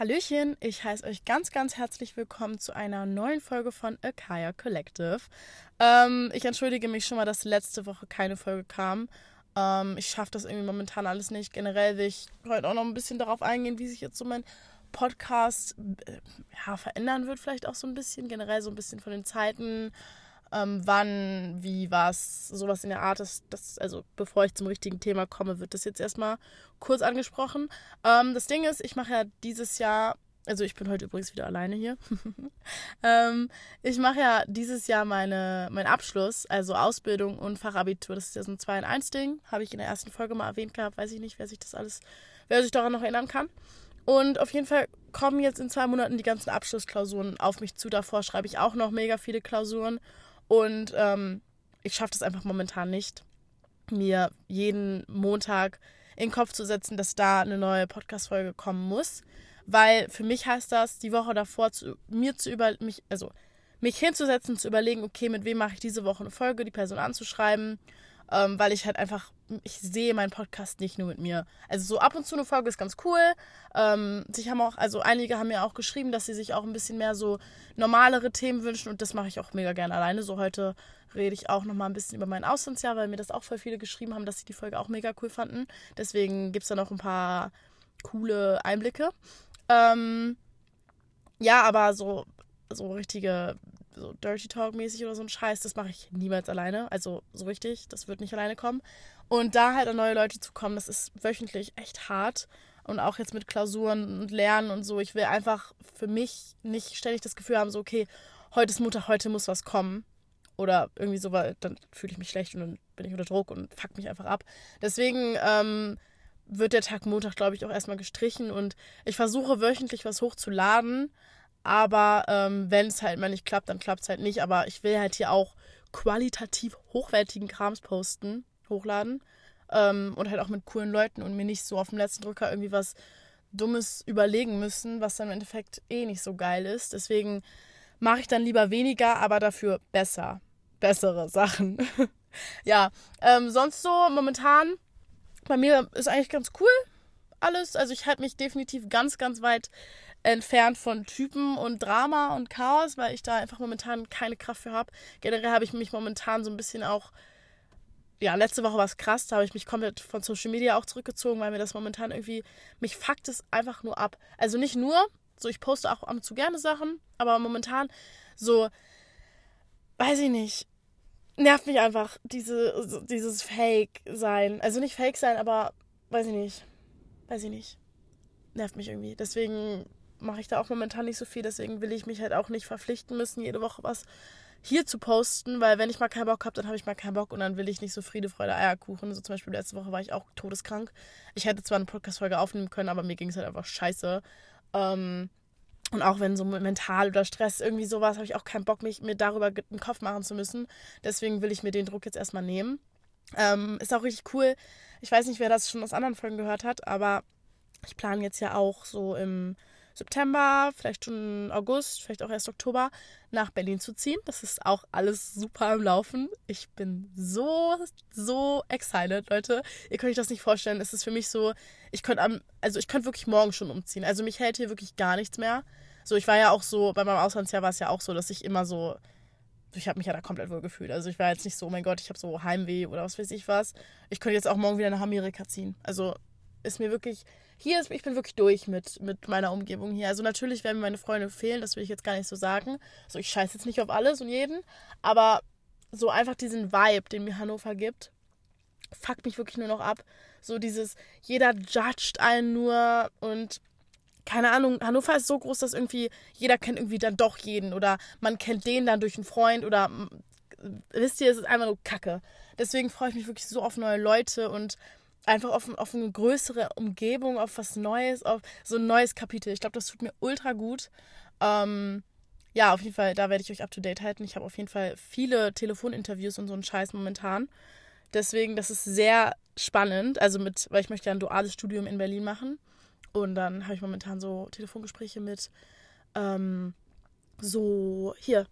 Hallöchen, ich heiße euch ganz, ganz herzlich willkommen zu einer neuen Folge von Akaya Collective. Ähm, ich entschuldige mich schon mal, dass letzte Woche keine Folge kam. Ähm, ich schaffe das irgendwie momentan alles nicht. Generell will ich heute auch noch ein bisschen darauf eingehen, wie sich jetzt so mein Podcast äh, ja, verändern wird, vielleicht auch so ein bisschen. Generell so ein bisschen von den Zeiten, ähm, wann, wie, was, sowas in der Art. Das, das, also bevor ich zum richtigen Thema komme, wird das jetzt erstmal kurz angesprochen. Ähm, das Ding ist, ich mache ja dieses Jahr, also ich bin heute übrigens wieder alleine hier. ähm, ich mache ja dieses Jahr meine, meinen Abschluss, also Ausbildung und Fachabitur. Das ist ja so ein 2 in 1 Ding. Habe ich in der ersten Folge mal erwähnt gehabt. Weiß ich nicht, wer sich das alles, wer sich daran noch erinnern kann. Und auf jeden Fall kommen jetzt in zwei Monaten die ganzen Abschlussklausuren auf mich zu. Davor schreibe ich auch noch mega viele Klausuren. Und ähm, ich schaffe das einfach momentan nicht, mir jeden Montag in den Kopf zu setzen, dass da eine neue Podcast-Folge kommen muss. Weil für mich heißt das, die Woche davor zu, mir zu über mich, also mich hinzusetzen, zu überlegen, okay, mit wem mache ich diese Woche eine Folge, die Person anzuschreiben, ähm, weil ich halt einfach, ich sehe meinen Podcast nicht nur mit mir. Also so ab und zu eine Folge ist ganz cool. Ähm, sich haben auch, also einige haben mir auch geschrieben, dass sie sich auch ein bisschen mehr so normalere Themen wünschen und das mache ich auch mega gerne alleine. So heute rede ich auch nochmal ein bisschen über mein Auslandsjahr, weil mir das auch voll viele geschrieben haben, dass sie die Folge auch mega cool fanden. Deswegen gibt es da noch ein paar coole Einblicke. Ähm, ja, aber so, so richtige so Dirty Talk mäßig oder so ein Scheiß, das mache ich niemals alleine. Also so richtig, das wird nicht alleine kommen. Und da halt an neue Leute zu kommen, das ist wöchentlich echt hart. Und auch jetzt mit Klausuren und Lernen und so. Ich will einfach für mich nicht ständig das Gefühl haben, so, okay, heute ist Mutter, heute muss was kommen. Oder irgendwie so, weil dann fühle ich mich schlecht und dann bin ich unter Druck und fuck mich einfach ab. Deswegen ähm, wird der Tag Montag, glaube ich, auch erstmal gestrichen und ich versuche wöchentlich was hochzuladen, aber ähm, wenn es halt mal nicht klappt, dann klappt es halt nicht. Aber ich will halt hier auch qualitativ hochwertigen Krams posten, hochladen. Ähm, und halt auch mit coolen Leuten und mir nicht so auf dem letzten Drücker irgendwie was Dummes überlegen müssen, was dann im Endeffekt eh nicht so geil ist. Deswegen mache ich dann lieber weniger, aber dafür besser. Bessere Sachen. ja, ähm, sonst so momentan, bei mir ist eigentlich ganz cool alles. Also ich halte mich definitiv ganz, ganz weit entfernt von Typen und Drama und Chaos, weil ich da einfach momentan keine Kraft für habe. Generell habe ich mich momentan so ein bisschen auch, ja, letzte Woche war es krass, da habe ich mich komplett von Social Media auch zurückgezogen, weil mir das momentan irgendwie, mich fuckt es einfach nur ab. Also nicht nur, so ich poste auch ab zu gerne Sachen, aber momentan so, weiß ich nicht, nervt mich einfach diese, dieses Fake-Sein. Also nicht Fake sein, aber weiß ich nicht. Weiß ich nicht. Nervt mich irgendwie. Deswegen mache ich da auch momentan nicht so viel. Deswegen will ich mich halt auch nicht verpflichten müssen, jede Woche was hier zu posten, weil wenn ich mal keinen Bock habe, dann habe ich mal keinen Bock und dann will ich nicht so Friede, Freude, Eierkuchen. So zum Beispiel letzte Woche war ich auch todeskrank. Ich hätte zwar eine Podcast-Folge aufnehmen können, aber mir ging es halt einfach scheiße. Ähm, und auch wenn so mental oder Stress irgendwie sowas, habe ich auch keinen Bock, mich mir darüber einen Kopf machen zu müssen. Deswegen will ich mir den Druck jetzt erstmal nehmen. Ähm, ist auch richtig cool. Ich weiß nicht, wer das schon aus anderen Folgen gehört hat, aber ich plane jetzt ja auch so im September, vielleicht schon August, vielleicht auch erst Oktober nach Berlin zu ziehen. Das ist auch alles super am Laufen. Ich bin so, so excited, Leute. Ihr könnt euch das nicht vorstellen. Es ist für mich so, ich könnte am, also ich könnte wirklich morgen schon umziehen. Also mich hält hier wirklich gar nichts mehr. So, ich war ja auch so, bei meinem Auslandsjahr war es ja auch so, dass ich immer so, ich habe mich ja da komplett wohl gefühlt. Also ich war jetzt nicht so, oh mein Gott, ich habe so Heimweh oder was weiß ich was. Ich könnte jetzt auch morgen wieder nach Amerika ziehen. Also ist mir wirklich, hier ist, ich bin wirklich durch mit, mit meiner Umgebung hier. Also natürlich werden mir meine Freunde fehlen, das will ich jetzt gar nicht so sagen. Also ich scheiße jetzt nicht auf alles und jeden, aber so einfach diesen Vibe, den mir Hannover gibt, fuckt mich wirklich nur noch ab. So dieses, jeder judgt einen nur und keine Ahnung, Hannover ist so groß, dass irgendwie jeder kennt irgendwie dann doch jeden oder man kennt den dann durch einen Freund oder wisst ihr, es ist einfach nur Kacke. Deswegen freue ich mich wirklich so auf neue Leute und einfach auf, auf eine größere Umgebung, auf was Neues, auf so ein neues Kapitel. Ich glaube, das tut mir ultra gut. Ähm, ja, auf jeden Fall, da werde ich euch up to date halten. Ich habe auf jeden Fall viele Telefoninterviews und so einen Scheiß momentan. Deswegen, das ist sehr spannend. Also mit, weil ich möchte ja ein duales Studium in Berlin machen. Und dann habe ich momentan so Telefongespräche mit ähm, so hier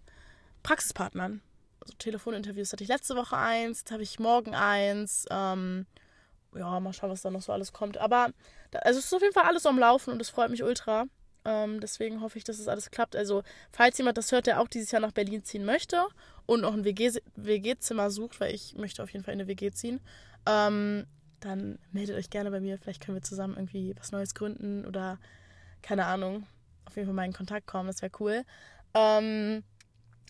Praxispartnern. Also Telefoninterviews hatte ich letzte Woche eins, jetzt habe ich morgen eins. Ähm, ja, mal schauen, was da noch so alles kommt. Aber also es ist auf jeden Fall alles am Laufen und es freut mich ultra. Ähm, deswegen hoffe ich, dass es das alles klappt. Also, falls jemand das hört, der auch dieses Jahr nach Berlin ziehen möchte und noch ein WG-Zimmer WG sucht, weil ich möchte auf jeden Fall in eine WG ziehen, ähm, dann meldet euch gerne bei mir. Vielleicht können wir zusammen irgendwie was Neues gründen oder keine Ahnung, auf jeden Fall mal in Kontakt kommen. Das wäre cool. Ähm,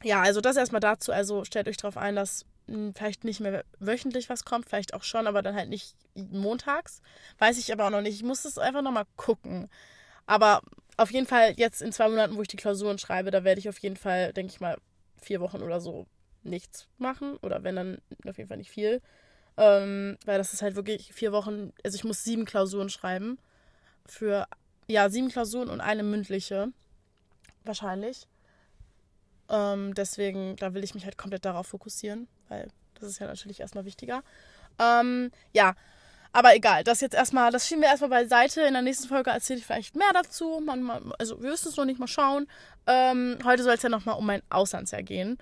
ja, also das erstmal dazu. Also stellt euch darauf ein, dass vielleicht nicht mehr wöchentlich was kommt, vielleicht auch schon, aber dann halt nicht montags. Weiß ich aber auch noch nicht. Ich muss das einfach nochmal gucken. Aber auf jeden Fall jetzt in zwei Monaten, wo ich die Klausuren schreibe, da werde ich auf jeden Fall, denke ich mal, vier Wochen oder so nichts machen. Oder wenn dann auf jeden Fall nicht viel. Ähm, weil das ist halt wirklich vier Wochen, also ich muss sieben Klausuren schreiben. Für, ja, sieben Klausuren und eine mündliche. Wahrscheinlich. Ähm, deswegen, da will ich mich halt komplett darauf fokussieren, weil das ist ja natürlich erstmal wichtiger. Ähm, ja, aber egal, das jetzt erstmal, das schieben wir erstmal beiseite. In der nächsten Folge erzähle ich vielleicht mehr dazu. Man, man, also wir wissen es noch nicht mal schauen. Ähm, heute soll es ja nochmal um mein Auslandsjahr gehen.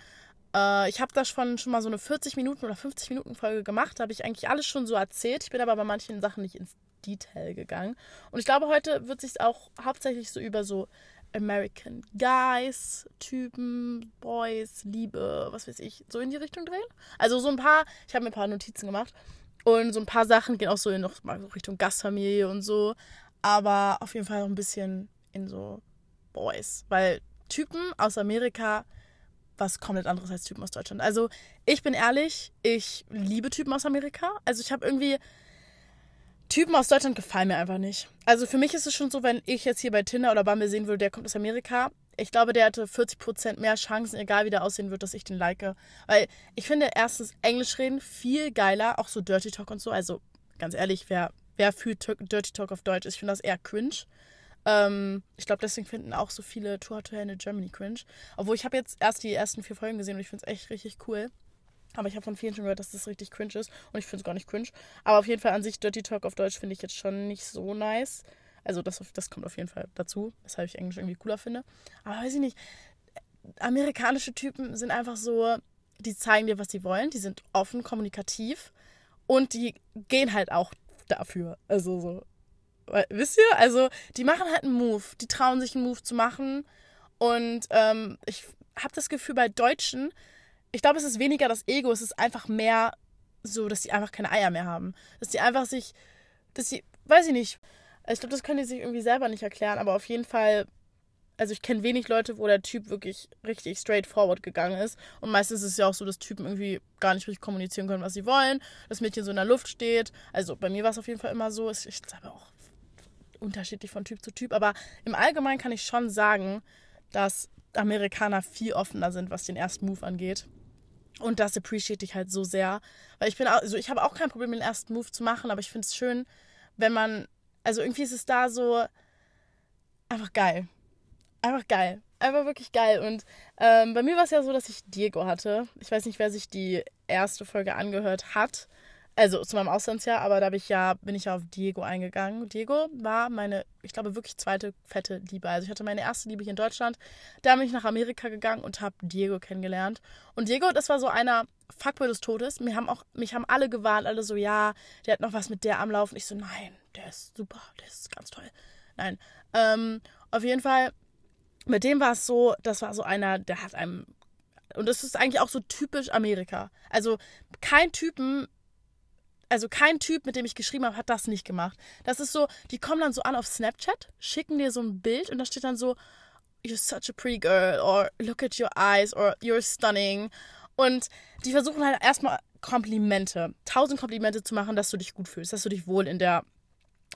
Äh, ich habe da schon, schon mal so eine 40 Minuten oder 50 Minuten Folge gemacht. Da habe ich eigentlich alles schon so erzählt. Ich bin aber bei manchen Sachen nicht ins Detail gegangen. Und ich glaube, heute wird sich auch hauptsächlich so über so American Guys, Typen, Boys, Liebe, was weiß ich, so in die Richtung drehen. Also so ein paar, ich habe mir ein paar Notizen gemacht und so ein paar Sachen gehen auch so in noch mal Richtung Gastfamilie und so, aber auf jeden Fall noch ein bisschen in so Boys, weil Typen aus Amerika was komplett anderes als Typen aus Deutschland. Also ich bin ehrlich, ich liebe Typen aus Amerika. Also ich habe irgendwie Typen aus Deutschland gefallen mir einfach nicht. Also für mich ist es schon so, wenn ich jetzt hier bei Tinder oder Bumble sehen würde, der kommt aus Amerika, ich glaube, der hatte 40% mehr Chancen, egal wie der aussehen wird, dass ich den like. Weil ich finde erstens Englisch reden viel geiler, auch so Dirty Talk und so. Also ganz ehrlich, wer, wer fühlt Dirty Talk auf Deutsch? Ich finde das eher cringe. Ähm, ich glaube, deswegen finden auch so viele Tour to Hell in Germany cringe. Obwohl ich habe jetzt erst die ersten vier Folgen gesehen und ich finde es echt richtig cool. Aber ich habe von vielen schon gehört, dass das richtig cringe ist. Und ich finde es gar nicht cringe. Aber auf jeden Fall an sich Dirty Talk auf Deutsch finde ich jetzt schon nicht so nice. Also das, das kommt auf jeden Fall dazu, weshalb ich Englisch irgendwie cooler finde. Aber weiß ich nicht. Amerikanische Typen sind einfach so, die zeigen dir, was sie wollen. Die sind offen, kommunikativ. Und die gehen halt auch dafür. Also so. Wisst ihr? Also die machen halt einen Move. Die trauen sich einen Move zu machen. Und ähm, ich habe das Gefühl, bei Deutschen ich glaube, es ist weniger das Ego, es ist einfach mehr so, dass sie einfach keine Eier mehr haben. Dass sie einfach sich, dass sie, weiß ich nicht. Ich glaube, das können die sich irgendwie selber nicht erklären, aber auf jeden Fall, also ich kenne wenig Leute, wo der Typ wirklich richtig straightforward gegangen ist. Und meistens ist es ja auch so, dass Typen irgendwie gar nicht richtig kommunizieren können, was sie wollen. Das Mädchen so in der Luft steht. Also bei mir war es auf jeden Fall immer so. Ich glaube auch unterschiedlich von Typ zu Typ. Aber im Allgemeinen kann ich schon sagen, dass Amerikaner viel offener sind, was den ersten Move angeht. Und das appreciate ich halt so sehr. Weil ich bin auch, also ich habe auch kein Problem, den ersten Move zu machen, aber ich finde es schön, wenn man, also irgendwie ist es da so einfach geil. Einfach geil. Einfach wirklich geil. Und ähm, bei mir war es ja so, dass ich Diego hatte. Ich weiß nicht, wer sich die erste Folge angehört hat also zu meinem Auslandsjahr, aber da bin ich ja, bin ich ja auf Diego eingegangen. Diego war meine, ich glaube, wirklich zweite fette Liebe. Also ich hatte meine erste Liebe hier in Deutschland. Da bin ich nach Amerika gegangen und habe Diego kennengelernt. Und Diego, das war so einer Fuckboy des Todes. Mir haben auch, mich haben alle gewarnt, alle so, ja, der hat noch was mit der am Laufen. Ich so, nein, der ist super, der ist ganz toll. Nein. Ähm, auf jeden Fall, mit dem war es so, das war so einer, der hat einem und das ist eigentlich auch so typisch Amerika. Also kein Typen also kein Typ, mit dem ich geschrieben habe, hat das nicht gemacht. Das ist so, die kommen dann so an auf Snapchat, schicken dir so ein Bild und da steht dann so, you're such a pretty girl or look at your eyes or you're stunning. Und die versuchen halt erstmal Komplimente, tausend Komplimente zu machen, dass du dich gut fühlst, dass du dich wohl in der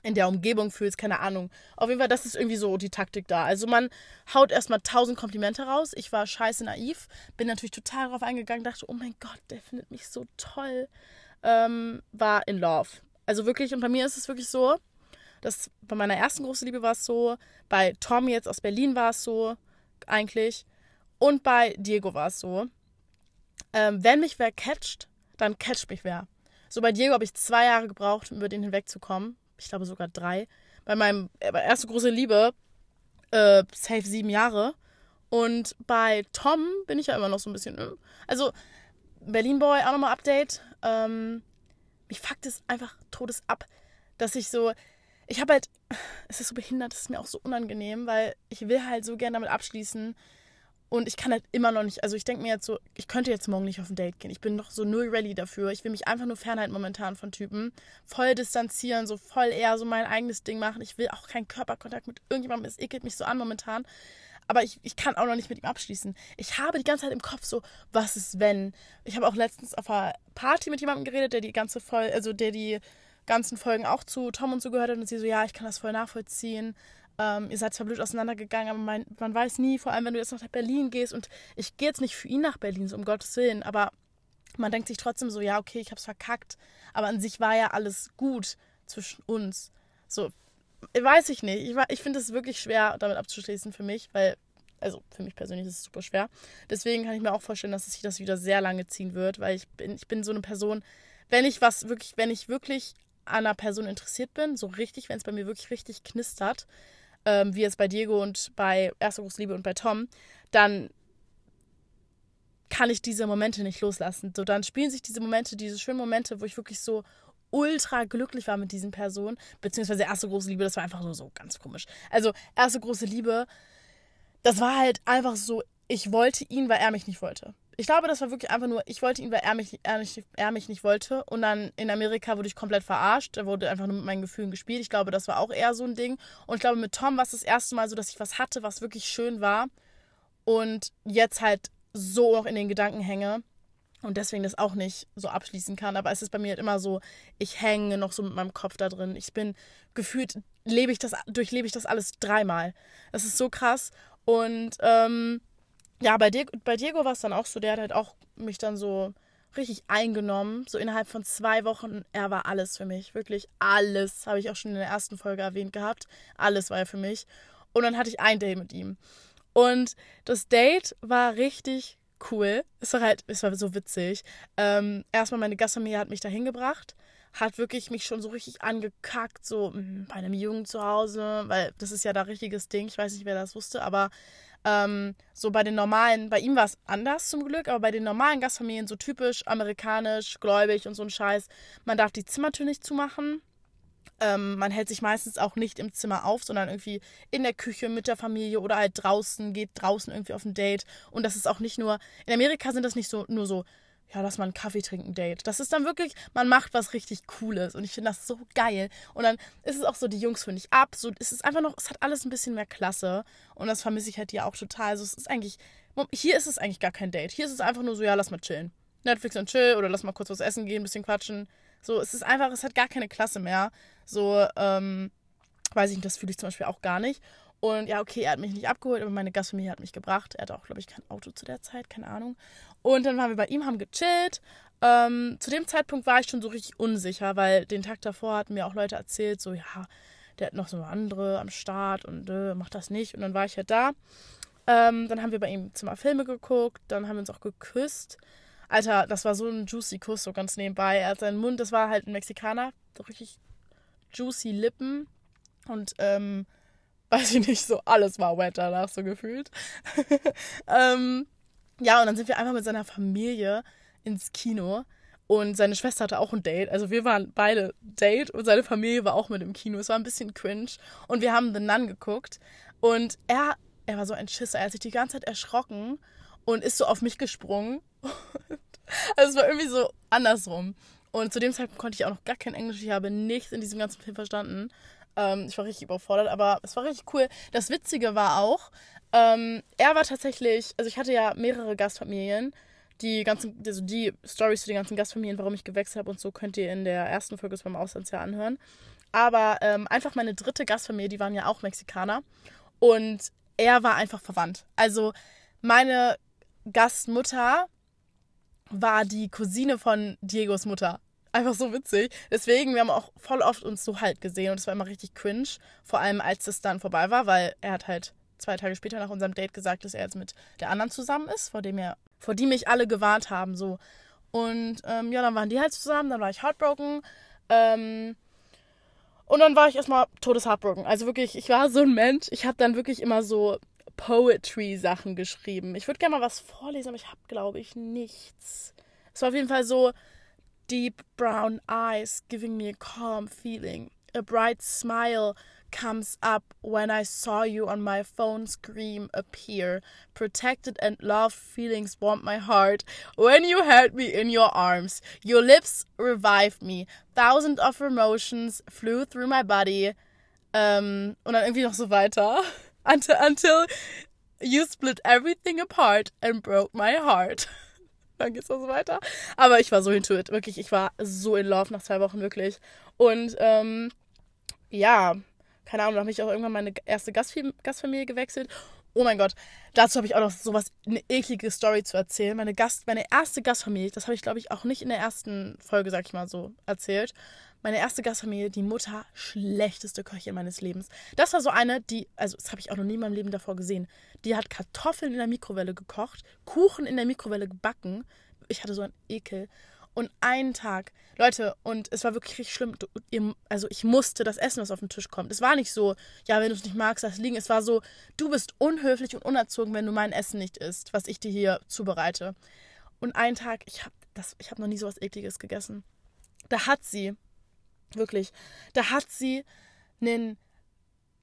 in der Umgebung fühlst, keine Ahnung. Auf jeden Fall, das ist irgendwie so die Taktik da. Also man haut erstmal tausend Komplimente raus. Ich war scheiße naiv, bin natürlich total darauf eingegangen, dachte, oh mein Gott, der findet mich so toll ähm, war in Love. Also wirklich, und bei mir ist es wirklich so, dass bei meiner ersten großen Liebe war es so, bei Tom jetzt aus Berlin war es so, eigentlich, und bei Diego war es so. Ähm, wenn mich wer catcht, dann catcht mich wer. So bei Diego habe ich zwei Jahre gebraucht, um über den hinwegzukommen. Ich glaube sogar drei. Bei meinem äh, erste große Liebe, äh, safe sieben Jahre. Und bei Tom bin ich ja immer noch so ein bisschen. Äh, also, Berlin Boy, auch nochmal Update. Ähm, mich fuckt es einfach todes ab, dass ich so. ich habe halt, es ist so behindert, es ist mir auch so unangenehm, weil ich will halt so gerne damit abschließen und ich kann halt immer noch nicht, also ich denke mir jetzt so, ich könnte jetzt morgen nicht auf ein Date gehen. Ich bin noch so null ready dafür. Ich will mich einfach nur fernhalten momentan von Typen. Voll distanzieren, so voll eher so mein eigenes Ding machen. Ich will auch keinen Körperkontakt mit irgendjemandem. Es ekelt mich so an momentan. Aber ich, ich kann auch noch nicht mit ihm abschließen. Ich habe die ganze Zeit im Kopf so, was ist wenn? Ich habe auch letztens auf einer Party mit jemandem geredet, der die ganze Folge, also der die ganzen Folgen auch zu Tom und so gehört hat und sie so, ja, ich kann das voll nachvollziehen. Ähm, ihr seid zwar blöd auseinandergegangen, aber man, man weiß nie, vor allem wenn du jetzt nach Berlin gehst und ich gehe jetzt nicht für ihn nach Berlin, so um Gottes Willen, aber man denkt sich trotzdem so, ja, okay, ich hab's verkackt, aber an sich war ja alles gut zwischen uns. So, weiß ich nicht. Ich, ich finde es wirklich schwer, damit abzuschließen für mich, weil, also für mich persönlich ist es super schwer. Deswegen kann ich mir auch vorstellen, dass sich das wieder sehr lange ziehen wird, weil ich bin, ich bin so eine Person, wenn ich was wirklich, wenn ich wirklich an einer Person interessiert bin, so richtig, wenn es bei mir wirklich richtig knistert, ähm, wie es bei Diego und bei Erste Großliebe und bei Tom, dann kann ich diese Momente nicht loslassen. So, dann spielen sich diese Momente, diese schönen Momente, wo ich wirklich so ultra glücklich war mit diesen Personen, beziehungsweise erste große Liebe, das war einfach nur so ganz komisch. Also erste große Liebe, das war halt einfach so, ich wollte ihn, weil er mich nicht wollte. Ich glaube, das war wirklich einfach nur, ich wollte ihn, weil er mich, er, nicht, er mich nicht wollte. Und dann in Amerika wurde ich komplett verarscht. Da wurde einfach nur mit meinen Gefühlen gespielt. Ich glaube, das war auch eher so ein Ding. Und ich glaube, mit Tom war es das erste Mal so, dass ich was hatte, was wirklich schön war. Und jetzt halt so noch in den Gedanken hänge. Und deswegen das auch nicht so abschließen kann. Aber es ist bei mir halt immer so, ich hänge noch so mit meinem Kopf da drin. Ich bin gefühlt, lebe ich das, durchlebe ich das alles dreimal. Das ist so krass. Und ähm, ja, bei, Diego, bei Diego war es dann auch so, der hat halt auch mich dann so richtig eingenommen. So innerhalb von zwei Wochen, er war alles für mich. Wirklich alles. Habe ich auch schon in der ersten Folge erwähnt gehabt. Alles war er für mich. Und dann hatte ich ein Date mit ihm. Und das Date war richtig cool. Es war halt, es war so witzig. Ähm, erstmal meine Gastfamilie hat mich da hingebracht hat wirklich mich schon so richtig angekackt, so hm, bei einem Jungen zu Hause, weil das ist ja da richtiges Ding. Ich weiß nicht, wer das wusste, aber ähm, so bei den normalen, bei ihm war es anders zum Glück, aber bei den normalen Gastfamilien so typisch amerikanisch, gläubig und so ein Scheiß. Man darf die Zimmertür nicht zumachen. Ähm, man hält sich meistens auch nicht im Zimmer auf, sondern irgendwie in der Küche mit der Familie oder halt draußen, geht draußen irgendwie auf ein Date. Und das ist auch nicht nur, in Amerika sind das nicht so nur so ja, lass mal einen Kaffee trinken Date. Das ist dann wirklich, man macht was richtig Cooles und ich finde das so geil. Und dann ist es auch so, die Jungs finde ich ab. So, es ist einfach noch, es hat alles ein bisschen mehr Klasse und das vermisse ich halt hier auch total. Also es ist eigentlich, hier ist es eigentlich gar kein Date. Hier ist es einfach nur so, ja, lass mal chillen. Netflix und chill oder lass mal kurz was essen gehen, ein bisschen quatschen. So, es ist einfach, es hat gar keine Klasse mehr. So, ähm, weiß ich nicht, das fühle ich zum Beispiel auch gar nicht. Und ja, okay, er hat mich nicht abgeholt, aber meine Gastfamilie hat mich gebracht. Er hatte auch, glaube ich, kein Auto zu der Zeit, keine Ahnung. Und dann waren wir bei ihm, haben gechillt. Ähm, zu dem Zeitpunkt war ich schon so richtig unsicher, weil den Tag davor hatten mir auch Leute erzählt, so, ja, der hat noch so andere am Start und äh, macht das nicht. Und dann war ich halt da. Ähm, dann haben wir bei ihm im Zimmer Filme geguckt, dann haben wir uns auch geküsst. Alter, das war so ein juicy Kuss, so ganz nebenbei. Er hat seinen Mund, das war halt ein Mexikaner, so richtig juicy Lippen. Und ähm, weiß ich nicht, so alles war wet danach so gefühlt. ähm, ja, und dann sind wir einfach mit seiner Familie ins Kino. Und seine Schwester hatte auch ein Date. Also wir waren beide Date und seine Familie war auch mit im Kino. Es war ein bisschen cringe. Und wir haben The Nun geguckt. Und er, er war so ein Schisser. Er hat sich die ganze Zeit erschrocken und ist so auf mich gesprungen. also es war irgendwie so andersrum. Und zu dem Zeitpunkt konnte ich auch noch gar kein Englisch. Ich habe nichts in diesem ganzen Film verstanden. Ähm, ich war richtig überfordert, aber es war richtig cool. Das Witzige war auch, ähm, er war tatsächlich, also ich hatte ja mehrere Gastfamilien. Die ganzen, also die Stories zu den ganzen Gastfamilien, warum ich gewechselt habe und so, könnt ihr in der ersten Folge beim Auslandsjahr anhören. Aber ähm, einfach meine dritte Gastfamilie, die waren ja auch Mexikaner. Und er war einfach verwandt. Also meine Gastmutter war die Cousine von Diegos Mutter einfach so witzig. Deswegen, wir haben auch voll oft uns so halt gesehen und es war immer richtig cringe. Vor allem, als es dann vorbei war, weil er hat halt zwei Tage später nach unserem Date gesagt, dass er jetzt mit der anderen zusammen ist, vor dem er, vor die mich alle gewarnt haben, so. Und ähm, ja, dann waren die halt zusammen, dann war ich heartbroken. Ähm, und dann war ich erstmal todesheartbroken. Also wirklich, ich war so ein Mensch. Ich habe dann wirklich immer so Poetry-Sachen geschrieben. Ich würde gerne mal was vorlesen, aber ich habe, glaube ich, nichts. Es war auf jeden Fall so, deep brown eyes giving me a calm feeling. A bright smile comes up when I saw you on my phone screen appear. Protected and loved feelings warmed my heart when you held me in your arms. Your lips revived me. Thousands of emotions flew through my body. Ähm, und dann irgendwie noch so weiter. Until, until you split everything apart and broke my heart. dann geht's noch so weiter. Aber ich war so into it. Wirklich, ich war so in love nach zwei Wochen, wirklich. Und ähm, ja, keine Ahnung, da habe ich auch irgendwann meine erste Gastfamilie gewechselt. Oh mein Gott, dazu habe ich auch noch sowas, eine eklige Story zu erzählen. Meine Gast, meine erste Gastfamilie, das habe ich glaube ich auch nicht in der ersten Folge, sag ich mal so, erzählt. Meine erste Gastfamilie, die Mutter, schlechteste Köchin meines Lebens. Das war so eine, die, also das habe ich auch noch nie in meinem Leben davor gesehen. Die hat Kartoffeln in der Mikrowelle gekocht, Kuchen in der Mikrowelle gebacken. Ich hatte so einen Ekel. Und einen Tag, Leute, und es war wirklich richtig schlimm. Also ich musste das Essen, was auf den Tisch kommt. Es war nicht so, ja, wenn du es nicht magst, lass liegen. Es war so, du bist unhöflich und unerzogen, wenn du mein Essen nicht isst, was ich dir hier zubereite. Und einen Tag, ich habe das, habe noch nie so was ekliges gegessen. Da hat sie, wirklich, da hat sie einen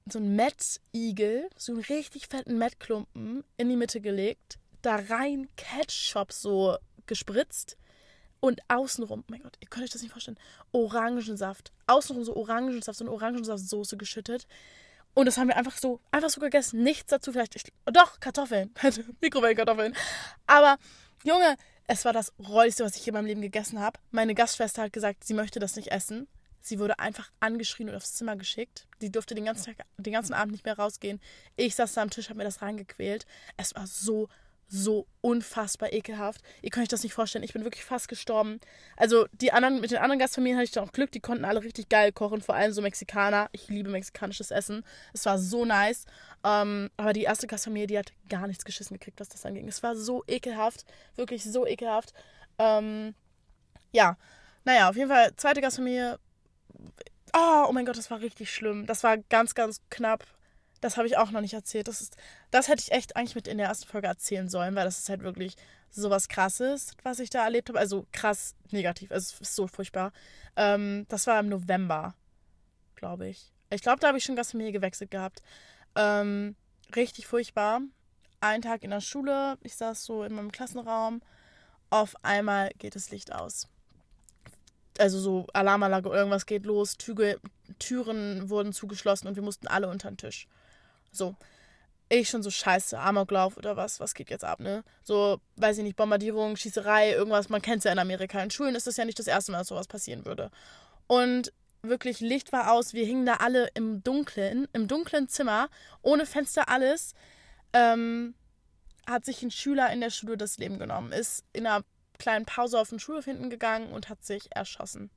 so einen Mettigel, so einen richtig fetten Mettklumpen in die Mitte gelegt, da rein Ketchup so gespritzt und außenrum, mein Gott, ihr könnt euch das nicht vorstellen, Orangensaft. Außenrum so Orangensaft, so eine Orangensaftsoße geschüttet. Und das haben wir einfach so, einfach so gegessen. Nichts dazu, vielleicht, ich, doch, Kartoffeln. Mikrowellenkartoffeln. Aber, Junge, es war das Räudigste, was ich in meinem Leben gegessen habe. Meine Gastschwester hat gesagt, sie möchte das nicht essen. Sie wurde einfach angeschrien und aufs Zimmer geschickt. Sie durfte den ganzen Tag, den ganzen Abend nicht mehr rausgehen. Ich saß da am Tisch, habe mir das reingequält. Es war so so unfassbar ekelhaft. Ihr könnt euch das nicht vorstellen. Ich bin wirklich fast gestorben. Also die anderen, mit den anderen Gastfamilien hatte ich dann auch Glück. Die konnten alle richtig geil kochen. Vor allem so Mexikaner. Ich liebe mexikanisches Essen. Es war so nice. Ähm, aber die erste Gastfamilie, die hat gar nichts geschissen gekriegt, was das anging. Es war so ekelhaft. Wirklich so ekelhaft. Ähm, ja. Naja, auf jeden Fall, zweite Gastfamilie. Oh, oh mein Gott, das war richtig schlimm. Das war ganz, ganz knapp. Das habe ich auch noch nicht erzählt. Das, ist, das hätte ich echt eigentlich mit in der ersten Folge erzählen sollen, weil das ist halt wirklich sowas krasses, was ich da erlebt habe. Also krass negativ. Also es ist so furchtbar. Ähm, das war im November, glaube ich. Ich glaube, da habe ich schon Gastfamilie gewechselt gehabt. Ähm, richtig furchtbar. Ein Tag in der Schule, ich saß so in meinem Klassenraum. Auf einmal geht das Licht aus. Also so Alarmanlage, irgendwas geht los, Tüge, Türen wurden zugeschlossen und wir mussten alle unter den Tisch. So. Ich schon so scheiße, Amoklauf oder was, was geht jetzt ab, ne? So, weiß ich nicht, Bombardierung, Schießerei, irgendwas, man kennt es ja in Amerika. In Schulen ist das ja nicht das erste Mal, dass sowas passieren würde. Und wirklich, Licht war aus, wir hingen da alle im Dunkeln, im dunklen Zimmer, ohne Fenster, alles. Ähm, hat sich ein Schüler in der Schule das Leben genommen, ist in einer kleinen Pause auf den Schulhof hinten gegangen und hat sich erschossen.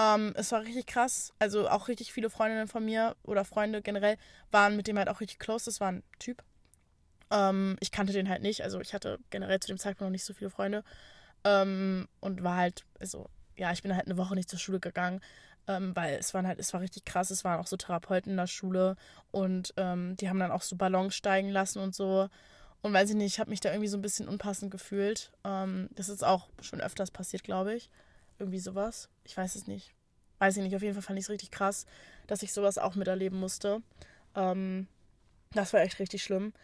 Ähm, es war richtig krass. Also auch richtig viele Freundinnen von mir oder Freunde generell waren mit dem halt auch richtig close. Das war ein Typ. Ähm, ich kannte den halt nicht. Also ich hatte generell zu dem Zeitpunkt noch nicht so viele Freunde. Ähm, und war halt, also ja, ich bin halt eine Woche nicht zur Schule gegangen. Ähm, weil es waren halt, es war richtig krass, es waren auch so Therapeuten in der Schule und ähm, die haben dann auch so Ballons steigen lassen und so. Und weiß ich nicht, ich habe mich da irgendwie so ein bisschen unpassend gefühlt. Ähm, das ist auch schon öfters passiert, glaube ich. Irgendwie sowas. Ich weiß es nicht. Weiß ich nicht. Auf jeden Fall fand ich es richtig krass, dass ich sowas auch miterleben musste. Ähm, das war echt richtig schlimm.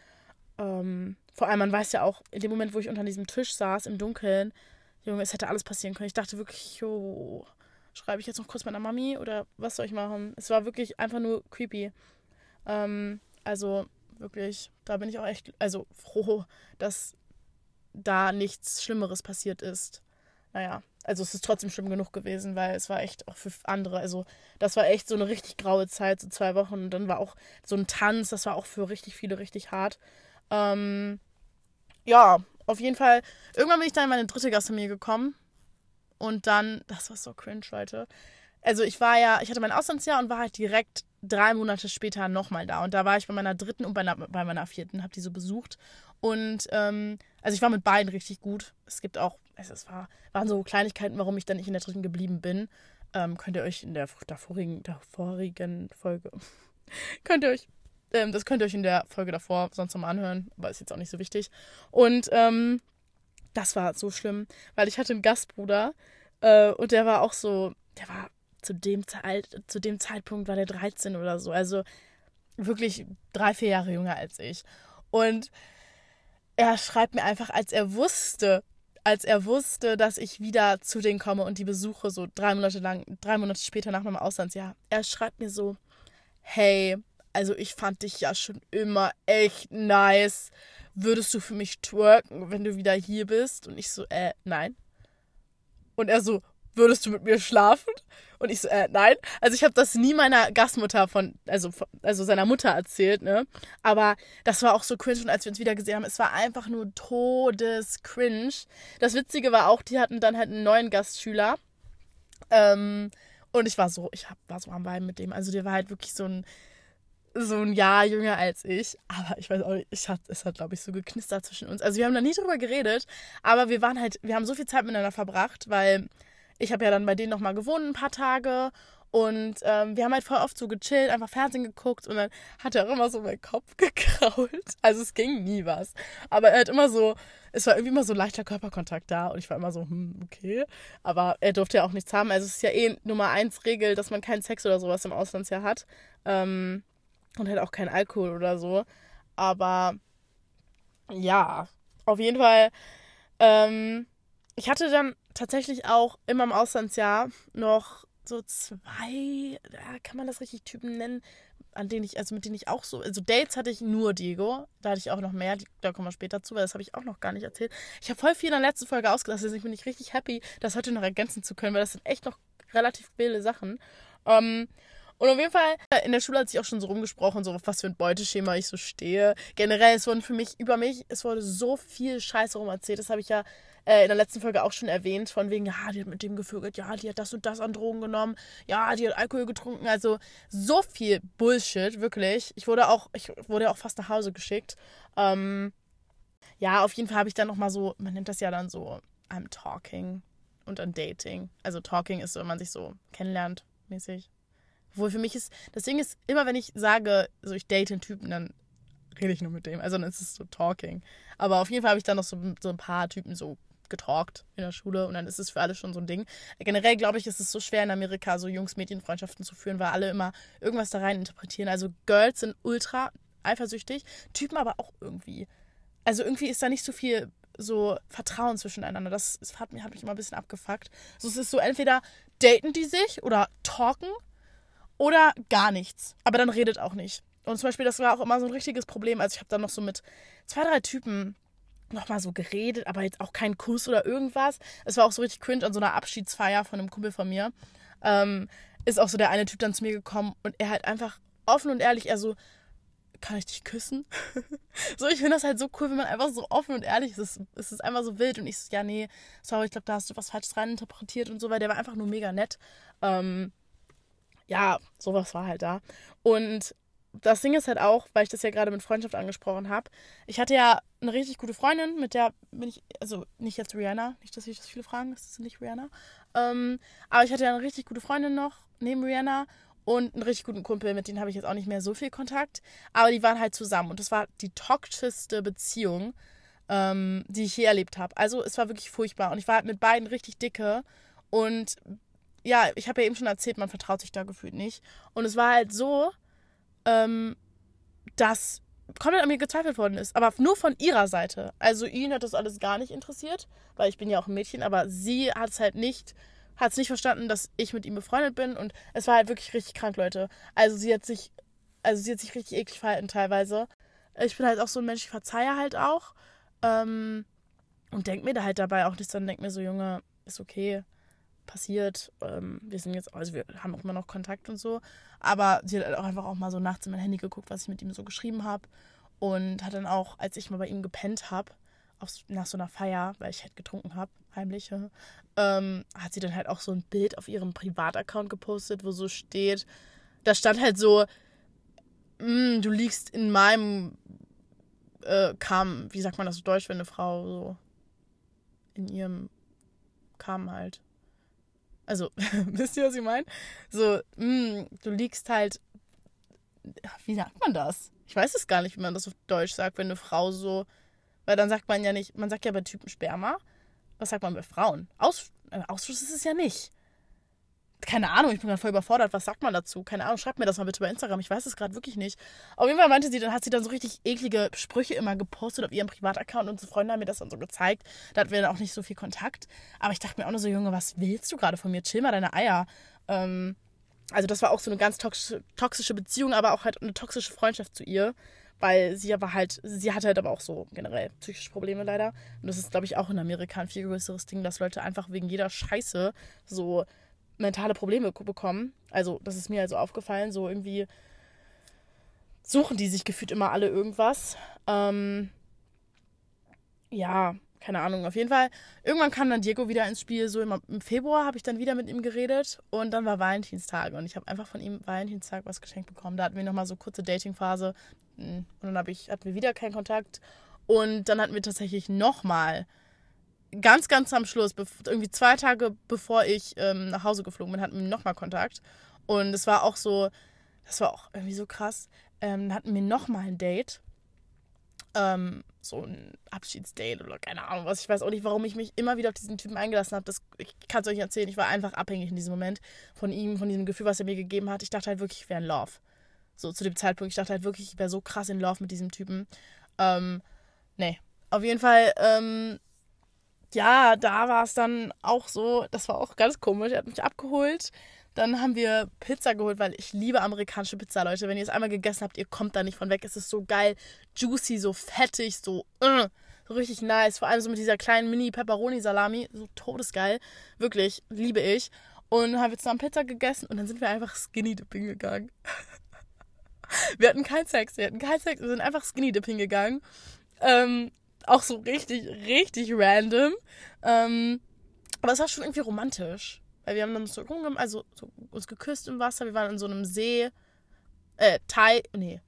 Ähm, vor allem, man weiß ja auch, in dem Moment, wo ich unter diesem Tisch saß, im Dunkeln, Junge, es hätte alles passieren können. Ich dachte wirklich, jo, schreibe ich jetzt noch kurz meiner Mami oder was soll ich machen? Es war wirklich einfach nur creepy. Ähm, also wirklich, da bin ich auch echt, also froh, dass da nichts Schlimmeres passiert ist. Naja, also es ist trotzdem schlimm genug gewesen, weil es war echt auch für andere, also das war echt so eine richtig graue Zeit, so zwei Wochen. Und dann war auch so ein Tanz, das war auch für richtig viele richtig hart. Ähm, ja, auf jeden Fall. Irgendwann bin ich dann in meine dritte Gastfamilie gekommen. Und dann, das war so cringe, Leute. Also ich war ja, ich hatte mein Auslandsjahr und war halt direkt drei Monate später nochmal da. Und da war ich bei meiner dritten und bei meiner, bei meiner vierten, habe die so besucht. Und ähm, also ich war mit beiden richtig gut. Es gibt auch, also es war, waren so Kleinigkeiten, warum ich dann nicht in der dritten geblieben bin. Ähm, könnt ihr euch in der, der, vorigen, der vorigen Folge, könnt ihr euch, ähm, das könnt ihr euch in der Folge davor sonst nochmal anhören, aber ist jetzt auch nicht so wichtig. Und ähm, das war so schlimm, weil ich hatte einen Gastbruder äh, und der war auch so, der war zu dem, zu dem Zeitpunkt war der 13 oder so. Also wirklich drei, vier Jahre jünger als ich. Und er schreibt mir einfach, als er wusste, als er wusste, dass ich wieder zu denen komme und die besuche, so drei Monate lang, drei Monate später nach meinem Auslandsjahr, er schreibt mir so, hey, also ich fand dich ja schon immer echt nice. Würdest du für mich twerken, wenn du wieder hier bist? Und ich so, äh, nein. Und er so, würdest du mit mir schlafen? Und ich so, äh, nein. Also ich habe das nie meiner Gastmutter von, also, also seiner Mutter erzählt, ne? Aber das war auch so cringe und als wir uns wieder gesehen haben, es war einfach nur todes cringe. Das Witzige war auch, die hatten dann halt einen neuen Gastschüler. Ähm, und ich war so, ich hab, war so am Wein mit dem. Also der war halt wirklich so ein, so ein Jahr jünger als ich. Aber ich weiß auch nicht, ich hat, es hat, glaube ich, so geknistert zwischen uns. Also wir haben da nie drüber geredet, aber wir waren halt, wir haben so viel Zeit miteinander verbracht, weil ich habe ja dann bei denen nochmal gewohnt ein paar Tage und ähm, wir haben halt voll oft so gechillt, einfach Fernsehen geguckt und dann hat er auch immer so meinen Kopf gekrault. Also es ging nie was. Aber er hat immer so, es war irgendwie immer so leichter Körperkontakt da und ich war immer so, hm, okay. Aber er durfte ja auch nichts haben. Also es ist ja eh Nummer eins Regel, dass man keinen Sex oder sowas im Auslandsjahr hat. Ähm, und halt auch keinen Alkohol oder so. Aber ja, auf jeden Fall. Ähm, ich hatte dann tatsächlich auch immer im Auslandsjahr noch so zwei, kann man das richtig Typen nennen, an denen ich, also mit denen ich auch so, also Dates hatte ich nur Diego, da hatte ich auch noch mehr, da kommen wir später zu, weil das habe ich auch noch gar nicht erzählt. Ich habe voll viel in der letzten Folge ausgelassen, deswegen bin ich richtig happy, das heute noch ergänzen zu können, weil das sind echt noch relativ viele Sachen. Ähm, und auf jeden Fall, in der Schule hat sich auch schon so rumgesprochen, so auf was für ein Beuteschema ich so stehe. Generell, es wurden für mich, über mich, es wurde so viel Scheiße rum erzählt. Das habe ich ja äh, in der letzten Folge auch schon erwähnt, von wegen, ja, die hat mit dem gevögelt, ja, die hat das und das an Drogen genommen, ja, die hat Alkohol getrunken. Also so viel Bullshit, wirklich. Ich wurde auch, ich wurde auch fast nach Hause geschickt. Ähm, ja, auf jeden Fall habe ich dann nochmal so, man nennt das ja dann so, I'm talking und dann Dating. Also Talking ist so, wenn man sich so kennenlernt, mäßig. Obwohl für mich ist, das Ding ist, immer wenn ich sage, so ich date einen Typen, dann rede ich nur mit dem. Also dann ist es so Talking. Aber auf jeden Fall habe ich dann noch so, so ein paar Typen so getalkt in der Schule und dann ist es für alle schon so ein Ding. Generell glaube ich, ist es so schwer in Amerika so Jungs-Mädchen-Freundschaften zu führen, weil alle immer irgendwas da rein interpretieren. Also Girls sind ultra eifersüchtig, Typen aber auch irgendwie. Also irgendwie ist da nicht so viel so Vertrauen zwischeneinander. Das, das hat, mich, hat mich immer ein bisschen abgefuckt. So, es ist so entweder daten die sich oder talken oder gar nichts. Aber dann redet auch nicht. Und zum Beispiel, das war auch immer so ein richtiges Problem. Also ich habe dann noch so mit zwei, drei Typen nochmal so geredet, aber jetzt auch kein Kuss oder irgendwas. Es war auch so richtig cringe an so einer Abschiedsfeier von einem Kumpel von mir. Ähm, ist auch so der eine Typ dann zu mir gekommen und er halt einfach offen und ehrlich, er so, kann ich dich küssen? so, ich finde das halt so cool, wenn man einfach so offen und ehrlich ist. Es ist, einfach so wild und ich so, ja, nee, sorry, ich glaube, da hast du was Falsches reininterpretiert und so, weil der war einfach nur mega nett. Ähm, ja, sowas war halt da. Und das Ding ist halt auch, weil ich das ja gerade mit Freundschaft angesprochen habe. Ich hatte ja eine richtig gute Freundin, mit der bin ich, also nicht jetzt Rihanna, nicht, dass sich das viele fragen, das ist nicht Rihanna. Ähm, aber ich hatte ja eine richtig gute Freundin noch, neben Rihanna, und einen richtig guten Kumpel, mit denen habe ich jetzt auch nicht mehr so viel Kontakt. Aber die waren halt zusammen und das war die toxischste Beziehung, ähm, die ich je erlebt habe. Also es war wirklich furchtbar und ich war halt mit beiden richtig dicke und ja, ich habe ja eben schon erzählt, man vertraut sich da gefühlt nicht. Und es war halt so, ähm, dass komplett an mir gezweifelt worden ist. Aber nur von ihrer Seite. Also ihn hat das alles gar nicht interessiert, weil ich bin ja auch ein Mädchen, aber sie hat es halt nicht, hat es nicht verstanden, dass ich mit ihm befreundet bin. Und es war halt wirklich richtig krank, Leute. Also sie hat sich, also sie hat sich richtig eklig verhalten teilweise. Ich bin halt auch so ein Mensch, ich verzeihe halt auch. Ähm, und denk mir da halt dabei auch nichts, dann denk mir so, Junge, ist okay passiert. Ähm, wir sind jetzt, also wir haben auch immer noch Kontakt und so. Aber sie hat halt auch einfach auch mal so nachts in mein Handy geguckt, was ich mit ihm so geschrieben habe. Und hat dann auch, als ich mal bei ihm gepennt habe, nach so einer Feier, weil ich halt getrunken habe, heimlich, ähm, hat sie dann halt auch so ein Bild auf ihrem Privataccount gepostet, wo so steht, da stand halt so, mm, du liegst in meinem äh, Kamm, wie sagt man das auf Deutsch, wenn eine Frau so in ihrem Kamm halt also, wisst ihr, was ich meine? So, mh, mm, du liegst halt. Wie sagt man das? Ich weiß es gar nicht, wie man das auf Deutsch sagt, wenn eine Frau so. Weil dann sagt man ja nicht, man sagt ja bei Typen Sperma. Was sagt man bei Frauen? Aus, äh, Ausschuss ist es ja nicht. Keine Ahnung, ich bin gerade voll überfordert. Was sagt man dazu? Keine Ahnung, schreibt mir das mal bitte bei Instagram. Ich weiß es gerade wirklich nicht. Auf jeden Fall meinte sie, dann hat sie dann so richtig eklige Sprüche immer gepostet auf ihrem Privataccount und unsere Freunde haben mir das dann so gezeigt. Da hatten wir dann auch nicht so viel Kontakt. Aber ich dachte mir auch nur so, Junge, was willst du gerade von mir? Chill mal deine Eier. Ähm, also das war auch so eine ganz toxische, toxische Beziehung, aber auch halt eine toxische Freundschaft zu ihr. Weil sie aber halt, sie hatte halt aber auch so generell psychische Probleme leider. Und das ist, glaube ich, auch in Amerika ein viel größeres Ding, dass Leute einfach wegen jeder Scheiße so mentale Probleme bekommen. Also, das ist mir also aufgefallen, so irgendwie suchen die sich gefühlt immer alle irgendwas. Ähm, ja, keine Ahnung, auf jeden Fall. Irgendwann kam dann Diego wieder ins Spiel. So im, Februar habe ich dann wieder mit ihm geredet und dann war Valentinstag und ich habe einfach von ihm Valentinstag was geschenkt bekommen. Da hatten wir nochmal so kurze Datingphase hm, und dann hab ich, hatten wir wieder keinen Kontakt und dann hatten wir tatsächlich nochmal ganz, ganz am Schluss, irgendwie zwei Tage bevor ich ähm, nach Hause geflogen bin, hatten wir nochmal Kontakt. Und es war auch so, das war auch irgendwie so krass. Ähm, hatten wir nochmal ein Date. Ähm, so ein Abschiedsdate oder keine Ahnung was. Ich weiß auch nicht, warum ich mich immer wieder auf diesen Typen eingelassen habe. ich kann es euch erzählen. Ich war einfach abhängig in diesem Moment von ihm, von diesem Gefühl, was er mir gegeben hat. Ich dachte halt wirklich, ich wäre in Love. So zu dem Zeitpunkt. Ich dachte halt wirklich, ich wäre so krass in Love mit diesem Typen. Ähm, nee. Auf jeden Fall ähm, ja, da war es dann auch so, das war auch ganz komisch. Er hat mich abgeholt. Dann haben wir Pizza geholt, weil ich liebe amerikanische Pizza, Leute. Wenn ihr es einmal gegessen habt, ihr kommt da nicht von weg. Es ist so geil, juicy, so fettig, so, uh, so richtig nice. Vor allem so mit dieser kleinen Mini-Pepperoni-Salami. So todesgeil. Wirklich, liebe ich. Und dann haben wir zusammen Pizza gegessen und dann sind wir einfach Skinny Dipping gegangen. wir hatten keinen Sex, wir hatten keinen Sex, wir sind einfach Skinny Dipping gegangen. Ähm, auch so richtig, richtig random. Ähm, aber es war schon irgendwie romantisch. Weil wir haben dann so also so uns geküsst im Wasser. Wir waren in so einem See. Äh, Thai, nee,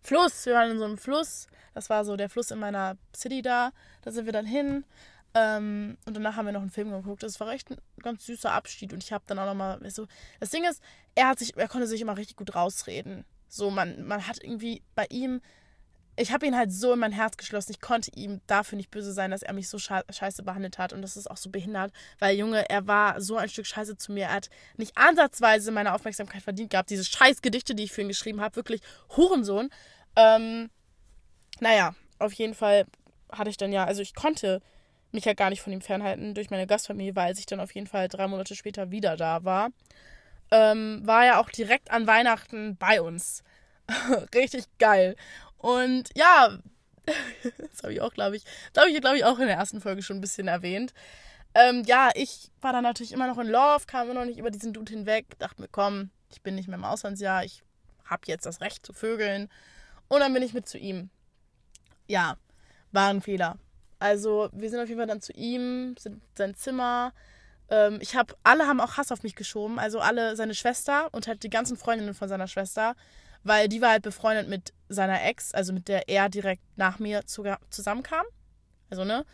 Fluss. Wir waren in so einem Fluss. Das war so der Fluss in meiner City da. Da sind wir dann hin. Ähm, und danach haben wir noch einen Film geguckt. Das war echt ein ganz süßer Abschied. Und ich habe dann auch nochmal so. Das Ding ist, er hat sich, er konnte sich immer richtig gut rausreden. So, man, man hat irgendwie bei ihm ich habe ihn halt so in mein Herz geschlossen. Ich konnte ihm dafür nicht böse sein, dass er mich so scheiße behandelt hat. Und das ist auch so behindert. Weil, Junge, er war so ein Stück Scheiße zu mir. Er hat nicht ansatzweise meine Aufmerksamkeit verdient gehabt. Diese scheiß Gedichte, die ich für ihn geschrieben habe. Wirklich Hurensohn. Ähm, naja, auf jeden Fall hatte ich dann ja, also ich konnte mich ja gar nicht von ihm fernhalten durch meine Gastfamilie, weil ich dann auf jeden Fall drei Monate später wieder da war. Ähm, war ja auch direkt an Weihnachten bei uns. Richtig geil. Und ja, das habe ich auch, glaube ich, glaube ich, glaube ich, auch in der ersten Folge schon ein bisschen erwähnt. Ähm, ja, ich war dann natürlich immer noch in Love, kam immer noch nicht über diesen Dude hinweg, dachte mir, komm, ich bin nicht mehr im Auslandsjahr, ich habe jetzt das Recht zu vögeln. Und dann bin ich mit zu ihm. Ja, war ein Fehler. Also, wir sind auf jeden Fall dann zu ihm, sind sein Zimmer. Ähm, ich habe, alle haben auch Hass auf mich geschoben. Also alle, seine Schwester und halt die ganzen Freundinnen von seiner Schwester weil die war halt befreundet mit seiner Ex, also mit der er direkt nach mir zu, zusammenkam. Also, ne?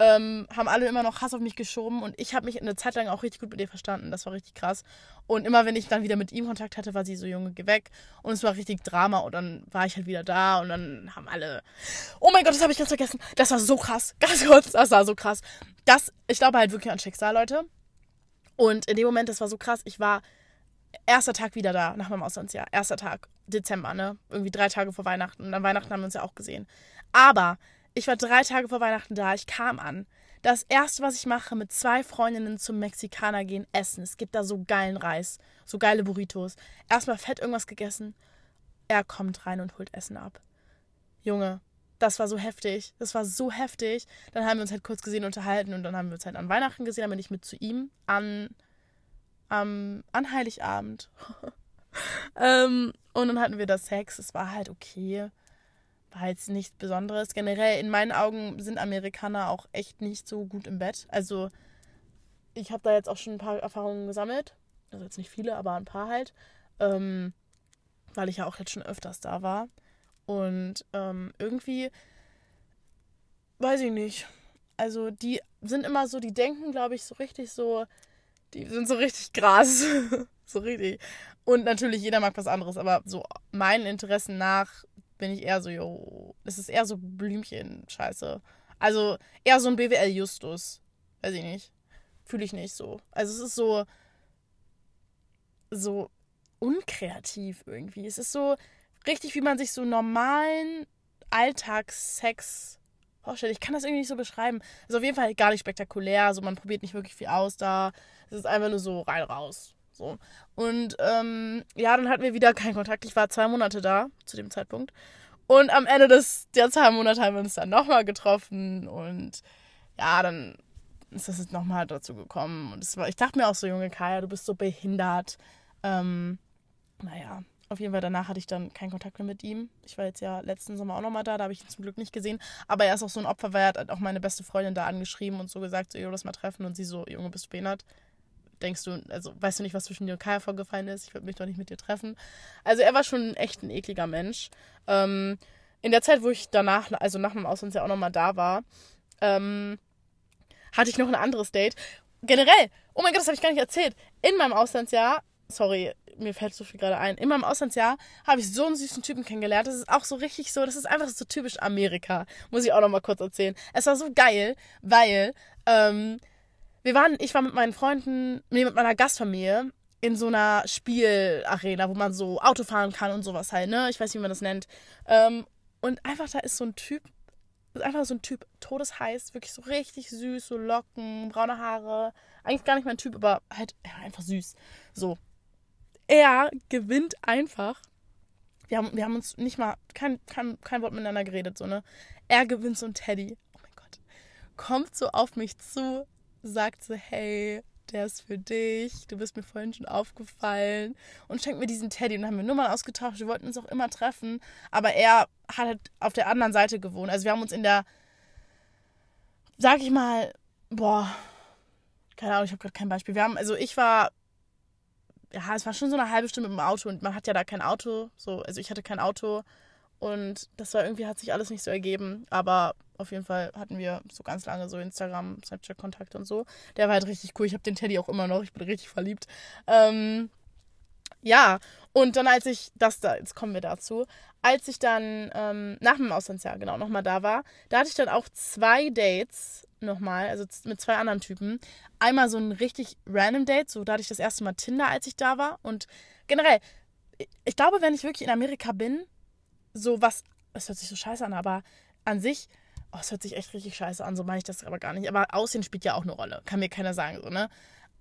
Ähm, haben alle immer noch Hass auf mich geschoben und ich habe mich eine Zeit lang auch richtig gut mit ihr verstanden. Das war richtig krass. Und immer wenn ich dann wieder mit ihm Kontakt hatte, war sie so, Junge, geh weg. Und es war richtig Drama und dann war ich halt wieder da und dann haben alle, oh mein Gott, das habe ich ganz vergessen. Das war so krass. Ganz kurz, das war so krass. Das, ich glaube halt wirklich an Schicksal, Leute. Und in dem Moment, das war so krass. Ich war erster Tag wieder da nach meinem Auslandsjahr. Erster Tag, Dezember, ne? Irgendwie drei Tage vor Weihnachten. Und an Weihnachten haben wir uns ja auch gesehen. Aber ich war drei Tage vor Weihnachten da. Ich kam an. Das erste, was ich mache, mit zwei Freundinnen zum Mexikaner gehen, essen. Es gibt da so geilen Reis, so geile Burritos. Erstmal fett irgendwas gegessen. Er kommt rein und holt Essen ab. Junge, das war so heftig. Das war so heftig. Dann haben wir uns halt kurz gesehen, unterhalten und dann haben wir uns halt an Weihnachten gesehen. Dann bin ich mit zu ihm an am, an Heiligabend. ähm, und dann hatten wir das Sex. Es war halt okay. War jetzt nichts Besonderes. Generell, in meinen Augen sind Amerikaner auch echt nicht so gut im Bett. Also, ich habe da jetzt auch schon ein paar Erfahrungen gesammelt. Also jetzt nicht viele, aber ein paar halt. Ähm, weil ich ja auch jetzt schon öfters da war. Und ähm, irgendwie, weiß ich nicht. Also die sind immer so, die denken, glaube ich, so richtig so, die sind so richtig krass. so richtig. Und natürlich, jeder mag was anderes, aber so meinen Interessen nach bin ich eher so, yo, es ist eher so Blümchen-Scheiße. Also eher so ein BWL-Justus. Weiß ich nicht. Fühle ich nicht so. Also es ist so, so unkreativ irgendwie. Es ist so richtig, wie man sich so normalen Alltagssex vorstellt. Ich kann das irgendwie nicht so beschreiben. Es ist auf jeden Fall gar nicht spektakulär. Also man probiert nicht wirklich viel aus da. Es ist einfach nur so rein raus. So. Und ähm, ja, dann hatten wir wieder keinen Kontakt. Ich war zwei Monate da zu dem Zeitpunkt. Und am Ende des, der zwei Monate haben wir uns dann nochmal getroffen. Und ja, dann ist das jetzt nochmal dazu gekommen. Und war, ich dachte mir auch so, Junge Kaya, du bist so behindert. Ähm, naja, auf jeden Fall danach hatte ich dann keinen Kontakt mehr mit ihm. Ich war jetzt ja letzten Sommer auch nochmal da, da habe ich ihn zum Glück nicht gesehen. Aber er ist auch so ein Opfer, weil er hat auch meine beste Freundin da angeschrieben und so gesagt, so, ihr das mal treffen. Und sie so, Junge, bist du behindert? Denkst du, also weißt du nicht, was zwischen dir und Kaya vorgefallen ist? Ich würde mich doch nicht mit dir treffen. Also er war schon echt ein ekliger Mensch. Ähm, in der Zeit, wo ich danach, also nach meinem Auslandsjahr auch nochmal da war, ähm, hatte ich noch ein anderes Date. Generell, oh mein Gott, das habe ich gar nicht erzählt. In meinem Auslandsjahr, sorry, mir fällt so viel gerade ein. In meinem Auslandsjahr habe ich so einen süßen Typen kennengelernt. Das ist auch so richtig so, das ist einfach so typisch Amerika. Muss ich auch noch mal kurz erzählen. Es war so geil, weil ähm, wir waren, ich war mit meinen Freunden, nee, mit meiner Gastfamilie in so einer Spielarena, wo man so Auto fahren kann und sowas halt, ne? Ich weiß nicht, wie man das nennt. Ähm, und einfach da ist so ein Typ, ist einfach so ein Typ, todesheiß, wirklich so richtig süß, so Locken, braune Haare. Eigentlich gar nicht mein Typ, aber halt ja, einfach süß. So er gewinnt einfach. Wir haben, wir haben uns nicht mal kein, kein, kein Wort miteinander geredet, so, ne? Er gewinnt so ein Teddy. Oh mein Gott. Kommt so auf mich zu, sagt so, hey, der ist für dich, du bist mir vorhin schon aufgefallen und schenkt mir diesen Teddy und haben wir Nummern ausgetauscht, wir wollten uns auch immer treffen, aber er hat halt auf der anderen Seite gewohnt. Also wir haben uns in der, sag ich mal, boah, keine Ahnung, ich habe gerade kein Beispiel. Wir haben, also ich war ja, es war schon so eine halbe Stunde mit dem Auto und man hat ja da kein Auto. So, also ich hatte kein Auto und das war irgendwie, hat sich alles nicht so ergeben. Aber auf jeden Fall hatten wir so ganz lange so Instagram, Snapchat-Kontakte und so. Der war halt richtig cool. Ich habe den Teddy auch immer noch. Ich bin richtig verliebt. Ähm, ja, und dann als ich, das da, jetzt kommen wir dazu, als ich dann ähm, nach dem Auslandsjahr genau nochmal da war, da hatte ich dann auch zwei Dates nochmal, also mit zwei anderen Typen. Einmal so ein richtig random Date, so da hatte ich das erste Mal Tinder, als ich da war. Und generell, ich glaube, wenn ich wirklich in Amerika bin, so was, es hört sich so scheiße an, aber an sich, oh, es hört sich echt richtig scheiße an, so meine ich das aber gar nicht. Aber Aussehen spielt ja auch eine Rolle, kann mir keiner sagen, so, ne?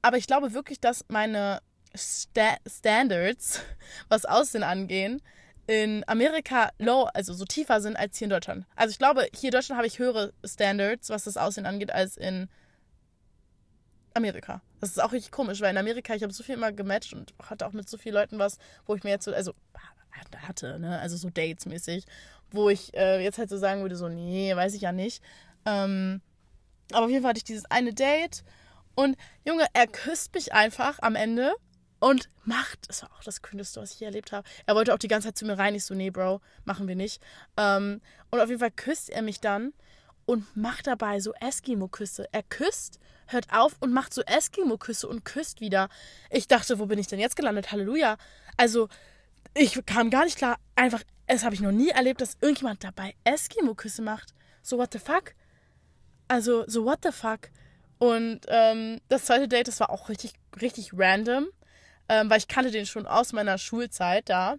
Aber ich glaube wirklich, dass meine Sta Standards, was Aussehen angehen, in Amerika low, also so tiefer sind als hier in Deutschland. Also ich glaube, hier in Deutschland habe ich höhere Standards, was das Aussehen angeht, als in Amerika. Das ist auch richtig komisch, weil in Amerika, ich habe so viel immer gematcht und hatte auch mit so vielen Leuten was, wo ich mir jetzt so, also hatte, ne, also so Dates-mäßig, wo ich äh, jetzt halt so sagen würde, so, nee, weiß ich ja nicht. Ähm, aber auf jeden Fall hatte ich dieses eine Date und Junge, er küsst mich einfach am Ende und macht, das war auch das Kühneste, was ich je erlebt habe. Er wollte auch die ganze Zeit zu mir rein. Ich so, nee, Bro, machen wir nicht. Ähm, und auf jeden Fall küsst er mich dann und macht dabei so Eskimo-Küsse. Er küsst, hört auf und macht so Eskimo-Küsse und küsst wieder. Ich dachte, wo bin ich denn jetzt gelandet? Halleluja. Also, ich kam gar nicht klar. Einfach, es habe ich noch nie erlebt, dass irgendjemand dabei Eskimo-Küsse macht. So, what the fuck? Also, so, what the fuck? Und ähm, das zweite Date, das war auch richtig, richtig random ähm, weil ich kannte den schon aus meiner Schulzeit da.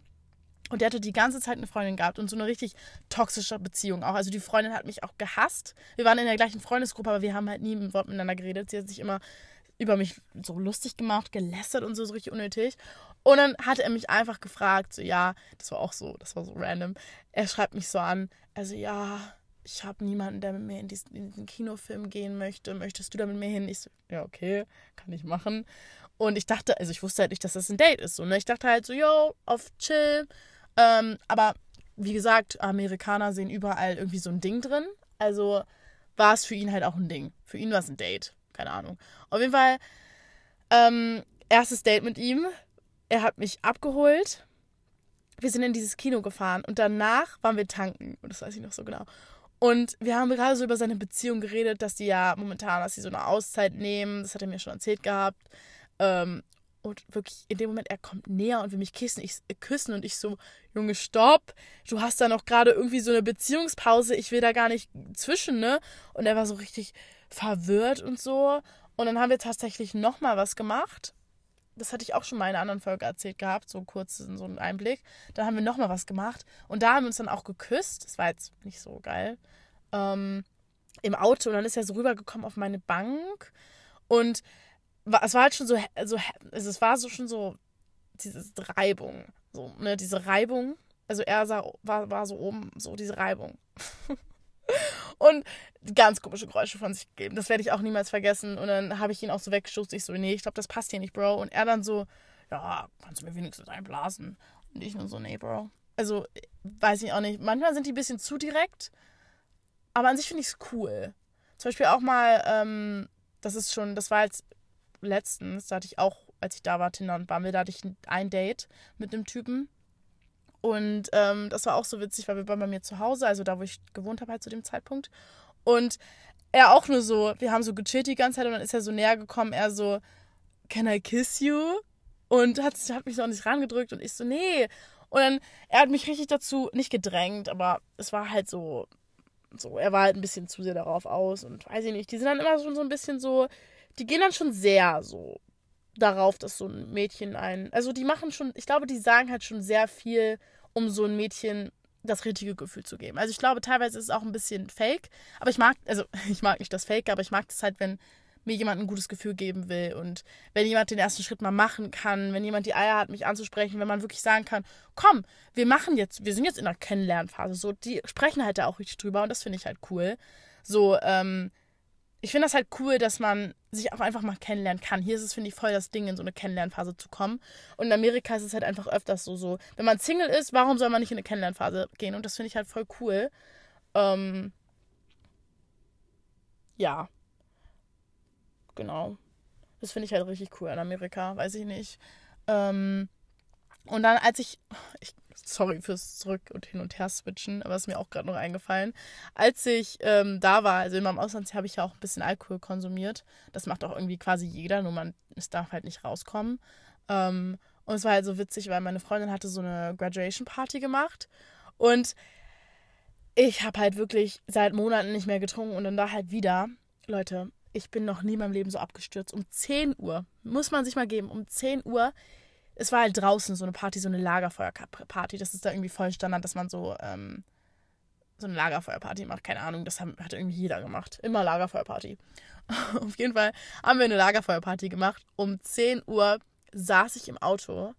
Und der hatte die ganze Zeit eine Freundin gehabt und so eine richtig toxische Beziehung auch. Also die Freundin hat mich auch gehasst. Wir waren in der gleichen Freundesgruppe, aber wir haben halt nie ein Wort miteinander geredet. Sie hat sich immer über mich so lustig gemacht, gelästert und so, so richtig unnötig. Und dann hatte er mich einfach gefragt, so ja, das war auch so, das war so random. Er schreibt mich so an, also ja, ich habe niemanden, der mit mir in diesen, in diesen Kinofilm gehen möchte. Möchtest du da mit mir hin? Ich so, ja, okay, kann ich machen. Und ich dachte, also ich wusste halt nicht, dass das ein Date ist. So, ne? Ich dachte halt so, yo, auf chill. Ähm, aber wie gesagt, Amerikaner sehen überall irgendwie so ein Ding drin. Also war es für ihn halt auch ein Ding. Für ihn war es ein Date. Keine Ahnung. Auf jeden Fall, ähm, erstes Date mit ihm. Er hat mich abgeholt. Wir sind in dieses Kino gefahren und danach waren wir tanken. Und das weiß ich noch so genau. Und wir haben gerade so über seine Beziehung geredet, dass die ja momentan, dass sie so eine Auszeit nehmen. Das hat er mir schon erzählt gehabt. Ähm, und wirklich in dem Moment, er kommt näher und will mich küssen, ich, äh, küssen und ich so, Junge, stopp, du hast da noch gerade irgendwie so eine Beziehungspause, ich will da gar nicht zwischen, ne? Und er war so richtig verwirrt und so. Und dann haben wir tatsächlich nochmal was gemacht. das hatte ich auch schon mal in einer anderen Folge erzählt gehabt, so kurz so einen Einblick. Dann haben wir nochmal was gemacht und da haben wir uns dann auch geküsst. Das war jetzt nicht so geil. Ähm, Im Auto und dann ist er so rübergekommen auf meine Bank und es war halt schon so, also es war so schon so diese Reibung, so, ne, diese Reibung. Also er sah, war, war so oben, so diese Reibung. und ganz komische Geräusche von sich gegeben. Das werde ich auch niemals vergessen. Und dann habe ich ihn auch so weggestoßen. Ich so, nee, ich glaube, das passt hier nicht, Bro. Und er dann so, ja, kannst du mir wenigstens einblasen. Und ich nur so, nee, Bro. Also, weiß ich auch nicht. Manchmal sind die ein bisschen zu direkt. Aber an sich finde ich es cool. Zum Beispiel auch mal, ähm, das ist schon, das war jetzt letztens, da hatte ich auch, als ich da war, Tinder und Bumble, da hatte ich ein Date mit einem Typen. Und ähm, das war auch so witzig, weil wir waren bei mir zu Hause, also da, wo ich gewohnt habe, halt zu dem Zeitpunkt. Und er auch nur so, wir haben so gechillt die ganze Zeit und dann ist er so näher gekommen, er so, can I kiss you? Und hat, hat mich so an sich rangedrückt und ich so, nee. Und dann, er hat mich richtig dazu, nicht gedrängt, aber es war halt so, so, er war halt ein bisschen zu sehr darauf aus und weiß ich nicht, die sind dann immer schon so ein bisschen so, die gehen dann schon sehr so darauf, dass so ein Mädchen ein. Also die machen schon, ich glaube, die sagen halt schon sehr viel, um so ein Mädchen das richtige Gefühl zu geben. Also ich glaube, teilweise ist es auch ein bisschen fake, aber ich mag, also ich mag nicht das Fake, aber ich mag es halt, wenn mir jemand ein gutes Gefühl geben will und wenn jemand den ersten Schritt mal machen kann, wenn jemand die Eier hat, mich anzusprechen, wenn man wirklich sagen kann, komm, wir machen jetzt, wir sind jetzt in einer Kennenlernphase, so, die sprechen halt da auch richtig drüber und das finde ich halt cool. So, ähm, ich finde das halt cool, dass man sich auch einfach mal kennenlernen kann. Hier ist es, finde ich, voll das Ding, in so eine Kennenlernphase zu kommen. Und in Amerika ist es halt einfach öfters so, so, wenn man Single ist, warum soll man nicht in eine Kennenlernphase gehen? Und das finde ich halt voll cool. Ähm, ja. Genau. Das finde ich halt richtig cool in Amerika, weiß ich nicht. Ähm, und dann, als ich, ich sorry fürs Zurück- und Hin- und Her-Switchen, aber es ist mir auch gerade noch eingefallen. Als ich ähm, da war, also in meinem Ausland habe ich ja auch ein bisschen Alkohol konsumiert. Das macht auch irgendwie quasi jeder, nur man, es darf halt nicht rauskommen. Ähm, und es war halt so witzig, weil meine Freundin hatte so eine Graduation-Party gemacht und ich habe halt wirklich seit Monaten nicht mehr getrunken und dann da halt wieder. Leute, ich bin noch nie in meinem Leben so abgestürzt. Um 10 Uhr, muss man sich mal geben, um 10 Uhr es war halt draußen so eine Party, so eine Lagerfeuerparty. Das ist da irgendwie voll Standard, dass man so, ähm, so eine Lagerfeuerparty macht. Keine Ahnung, das hat irgendwie jeder gemacht. Immer Lagerfeuerparty. Auf jeden Fall haben wir eine Lagerfeuerparty gemacht. Um 10 Uhr saß ich im Auto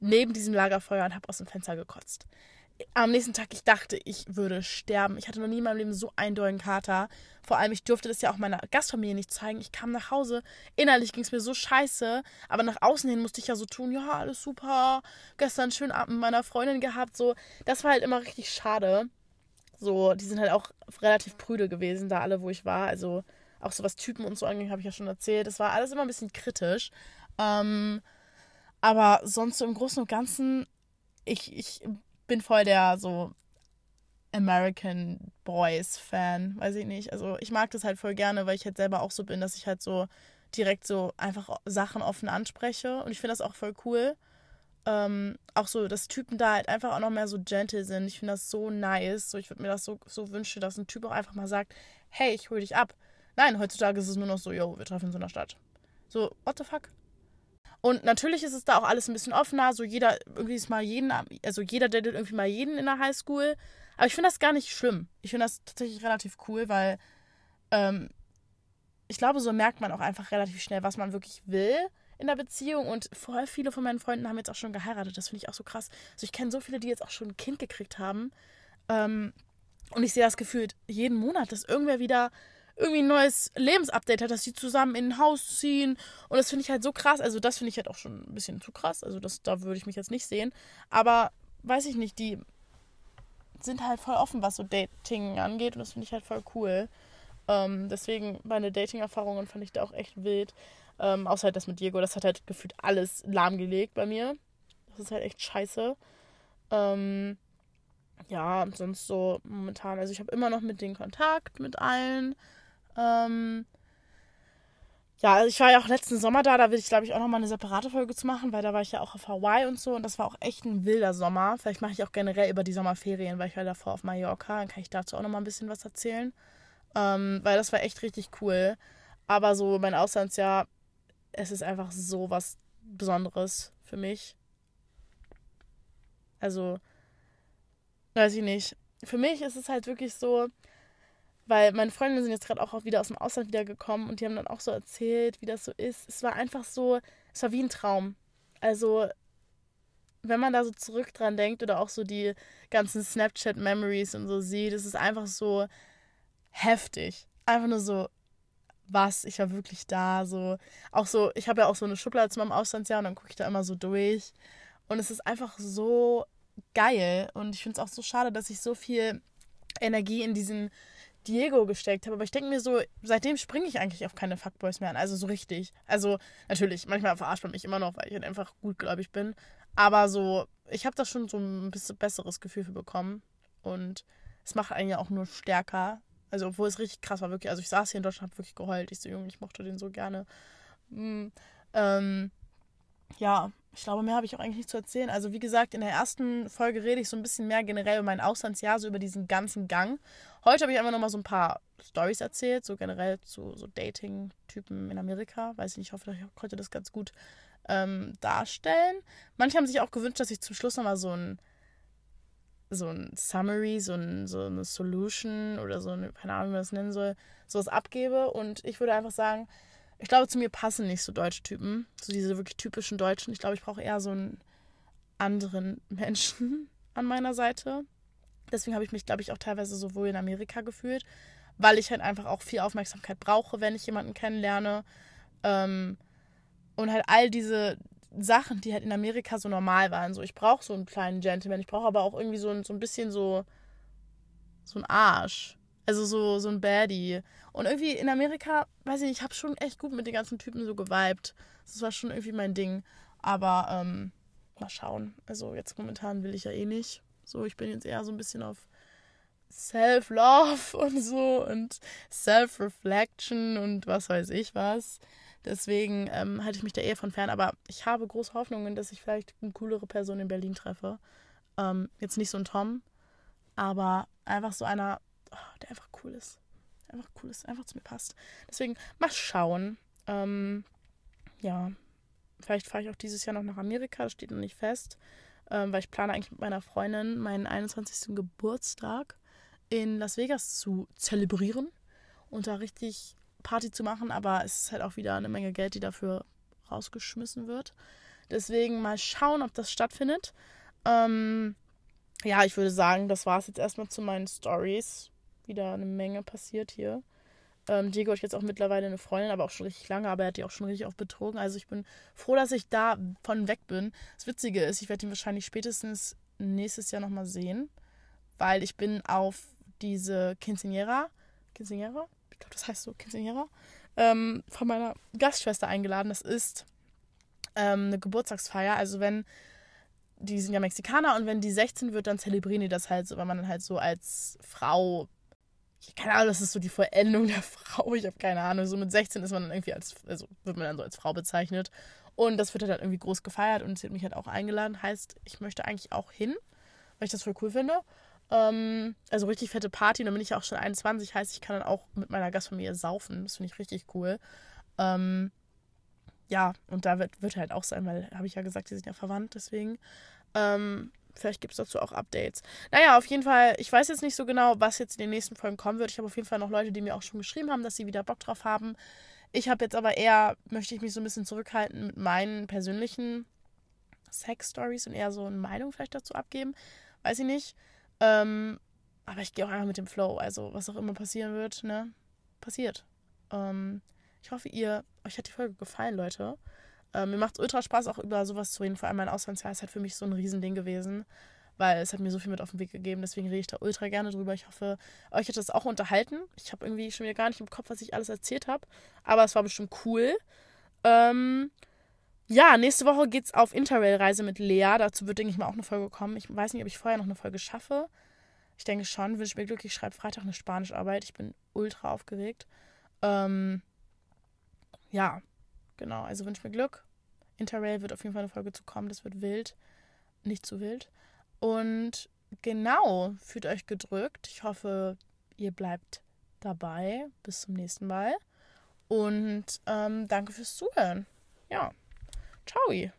neben diesem Lagerfeuer und habe aus dem Fenster gekotzt am nächsten Tag, ich dachte, ich würde sterben. Ich hatte noch nie in meinem Leben so einen dollen Kater. Vor allem, ich durfte das ja auch meiner Gastfamilie nicht zeigen. Ich kam nach Hause, innerlich ging es mir so scheiße, aber nach außen hin musste ich ja so tun, ja, alles super, gestern einen schönen Abend mit meiner Freundin gehabt, so. Das war halt immer richtig schade. So, die sind halt auch relativ prüde gewesen, da alle, wo ich war. Also, auch so was Typen und so anging, habe ich ja schon erzählt. Das war alles immer ein bisschen kritisch. Ähm, aber sonst so im Großen und Ganzen, ich, ich bin voll der so American Boys Fan, weiß ich nicht. Also ich mag das halt voll gerne, weil ich halt selber auch so bin, dass ich halt so direkt so einfach Sachen offen anspreche und ich finde das auch voll cool. Ähm, auch so, dass Typen da halt einfach auch noch mehr so gentle sind. Ich finde das so nice. So, ich würde mir das so, so wünschen, dass ein Typ auch einfach mal sagt, hey, ich hol dich ab. Nein, heutzutage ist es nur noch so, yo, wir treffen in der Stadt. So, what the fuck? Und natürlich ist es da auch alles ein bisschen offener. So jeder, irgendwie ist mal jeden, also jeder datet irgendwie mal jeden in der Highschool. Aber ich finde das gar nicht schlimm. Ich finde das tatsächlich relativ cool, weil ähm, ich glaube, so merkt man auch einfach relativ schnell, was man wirklich will in der Beziehung. Und voll viele von meinen Freunden haben jetzt auch schon geheiratet. Das finde ich auch so krass. Also ich kenne so viele, die jetzt auch schon ein Kind gekriegt haben. Ähm, und ich sehe das gefühlt jeden Monat, dass irgendwer wieder irgendwie ein neues Lebensupdate hat, dass sie zusammen in ein Haus ziehen. Und das finde ich halt so krass. Also, das finde ich halt auch schon ein bisschen zu krass. Also, das, da würde ich mich jetzt nicht sehen. Aber weiß ich nicht, die sind halt voll offen, was so Dating angeht. Und das finde ich halt voll cool. Ähm, deswegen, meine Dating-Erfahrungen fand ich da auch echt wild. Ähm, außer halt das mit Diego, das hat halt gefühlt alles lahmgelegt bei mir. Das ist halt echt scheiße. Ähm, ja, sonst so momentan. Also ich habe immer noch mit denen Kontakt, mit allen. Ähm, ja, also ich war ja auch letzten Sommer da, da will ich, glaube ich, auch nochmal eine separate Folge zu machen, weil da war ich ja auch auf Hawaii und so und das war auch echt ein wilder Sommer. Vielleicht mache ich auch generell über die Sommerferien, weil ich war davor auf Mallorca, dann kann ich dazu auch nochmal ein bisschen was erzählen. Ähm, weil das war echt richtig cool. Aber so mein Auslandsjahr, es ist einfach so was Besonderes für mich. Also, weiß ich nicht. Für mich ist es halt wirklich so, weil meine Freunde sind jetzt gerade auch wieder aus dem Ausland wiedergekommen und die haben dann auch so erzählt, wie das so ist. Es war einfach so, es war wie ein Traum. Also, wenn man da so zurück dran denkt oder auch so die ganzen Snapchat-Memories und so sieht, es ist einfach so heftig. Einfach nur so, was, ich war wirklich da, so. Auch so, ich habe ja auch so eine Schublade zu meinem Auslandsjahr und dann gucke ich da immer so durch. Und es ist einfach so geil. Und ich finde es auch so schade, dass ich so viel Energie in diesen Diego gesteckt habe. Aber ich denke mir so, seitdem springe ich eigentlich auf keine Fuckboys mehr an. Also so richtig. Also natürlich, manchmal verarscht man mich immer noch, weil ich halt einfach gutgläubig bin. Aber so, ich habe da schon so ein bisschen besseres Gefühl für bekommen. Und es macht einen ja auch nur stärker. Also, obwohl es richtig krass war, wirklich. Also, ich saß hier in Deutschland, habe wirklich geheult. Ich so, Junge, ich mochte den so gerne. Mhm. Ähm, ja, ich glaube, mehr habe ich auch eigentlich nicht zu erzählen. Also, wie gesagt, in der ersten Folge rede ich so ein bisschen mehr generell über mein Auslandsjahr, so über diesen ganzen Gang. Heute habe ich einfach nochmal so ein paar Stories erzählt, so generell zu so Dating-Typen in Amerika. Weiß ich nicht, ich hoffe, ich konnte das ganz gut ähm, darstellen. Manche haben sich auch gewünscht, dass ich zum Schluss nochmal so ein so ein Summary, so, ein, so eine Solution oder so eine, keine Ahnung, wie man das nennen soll, sowas abgebe. Und ich würde einfach sagen, ich glaube, zu mir passen nicht so deutsche Typen, so diese wirklich typischen Deutschen. Ich glaube, ich brauche eher so einen anderen Menschen an meiner Seite. Deswegen habe ich mich, glaube ich, auch teilweise so wohl in Amerika gefühlt, weil ich halt einfach auch viel Aufmerksamkeit brauche, wenn ich jemanden kennenlerne. Ähm, und halt all diese Sachen, die halt in Amerika so normal waren. So, ich brauche so einen kleinen Gentleman, ich brauche aber auch irgendwie so ein, so ein bisschen so, so ein Arsch. Also so, so ein Baddie. Und irgendwie in Amerika, weiß ich nicht, ich habe schon echt gut mit den ganzen Typen so geweibt. Das war schon irgendwie mein Ding. Aber ähm, mal schauen. Also jetzt momentan will ich ja eh nicht. So, ich bin jetzt eher so ein bisschen auf Self-Love und so und Self-Reflection und was weiß ich was. Deswegen ähm, halte ich mich da eher von fern. Aber ich habe große Hoffnungen, dass ich vielleicht eine coolere Person in Berlin treffe. Ähm, jetzt nicht so ein Tom, aber einfach so einer, der einfach cool ist. Einfach cool ist, einfach zu mir passt. Deswegen mal schauen. Ähm, ja, vielleicht fahre ich auch dieses Jahr noch nach Amerika, das steht noch nicht fest. Ähm, weil ich plane eigentlich mit meiner Freundin meinen 21. Geburtstag in Las Vegas zu zelebrieren und da richtig Party zu machen, aber es ist halt auch wieder eine Menge Geld, die dafür rausgeschmissen wird. Deswegen mal schauen, ob das stattfindet. Ähm, ja, ich würde sagen, das war es jetzt erstmal zu meinen Stories. Wieder eine Menge passiert hier. Ähm, Diego hat jetzt auch mittlerweile eine Freundin, aber auch schon richtig lange, aber er hat die auch schon richtig oft betrogen. Also ich bin froh, dass ich da von weg bin. Das Witzige ist, ich werde ihn wahrscheinlich spätestens nächstes Jahr nochmal sehen, weil ich bin auf diese Quinceañera, Quinceañera? ich glaube, das heißt so, Quinceañera, ähm, von meiner Gastschwester eingeladen. Das ist ähm, eine Geburtstagsfeier. Also wenn, die sind ja Mexikaner und wenn die 16 wird, dann zelebrieren die das halt so, weil man dann halt so als Frau, keine Ahnung, das ist so die Vollendung der Frau, ich habe keine Ahnung, so mit 16 ist man dann irgendwie als, also wird man dann so als Frau bezeichnet. Und das wird halt irgendwie groß gefeiert und sie hat mich halt auch eingeladen. Heißt, ich möchte eigentlich auch hin, weil ich das voll cool finde. Ähm, also richtig fette Party. Dann bin ich auch schon 21. Heißt, ich kann dann auch mit meiner Gastfamilie saufen. Das finde ich richtig cool. Ähm, ja, und da wird, wird halt auch sein, weil, habe ich ja gesagt, die sind ja verwandt. Deswegen. Ähm, vielleicht gibt es dazu auch Updates. Naja, auf jeden Fall, ich weiß jetzt nicht so genau, was jetzt in den nächsten Folgen kommen wird. Ich habe auf jeden Fall noch Leute, die mir auch schon geschrieben haben, dass sie wieder Bock drauf haben. Ich habe jetzt aber eher, möchte ich mich so ein bisschen zurückhalten mit meinen persönlichen Sex-Stories und eher so eine Meinung vielleicht dazu abgeben. Weiß ich nicht. Ähm, aber ich gehe auch einfach mit dem Flow. Also, was auch immer passieren wird, ne? Passiert. Ähm, ich hoffe, ihr, euch hat die Folge gefallen, Leute. Ähm, mir macht es ultra Spaß, auch über sowas zu reden. Vor allem mein Auslandsjahr ist halt für mich so ein Riesending gewesen, weil es hat mir so viel mit auf den Weg gegeben. Deswegen rede ich da ultra gerne drüber. Ich hoffe, euch hat das auch unterhalten. Ich habe irgendwie schon wieder gar nicht im Kopf, was ich alles erzählt habe. Aber es war bestimmt cool. Ähm, ja, nächste Woche geht's auf Interrail-Reise mit Lea. Dazu wird, denke ich mal, auch eine Folge kommen. Ich weiß nicht, ob ich vorher noch eine Folge schaffe. Ich denke schon, wünsche mir Glück. Ich schreibe Freitag eine Spanischarbeit. Ich bin ultra aufgeregt. Ähm, ja, genau. Also wünsche mir Glück. Interrail wird auf jeden Fall eine Folge zu kommen. Das wird wild. Nicht zu wild. Und genau, fühlt euch gedrückt. Ich hoffe, ihr bleibt dabei. Bis zum nächsten Mal. Und ähm, danke fürs Zuhören. Ja. Ciao!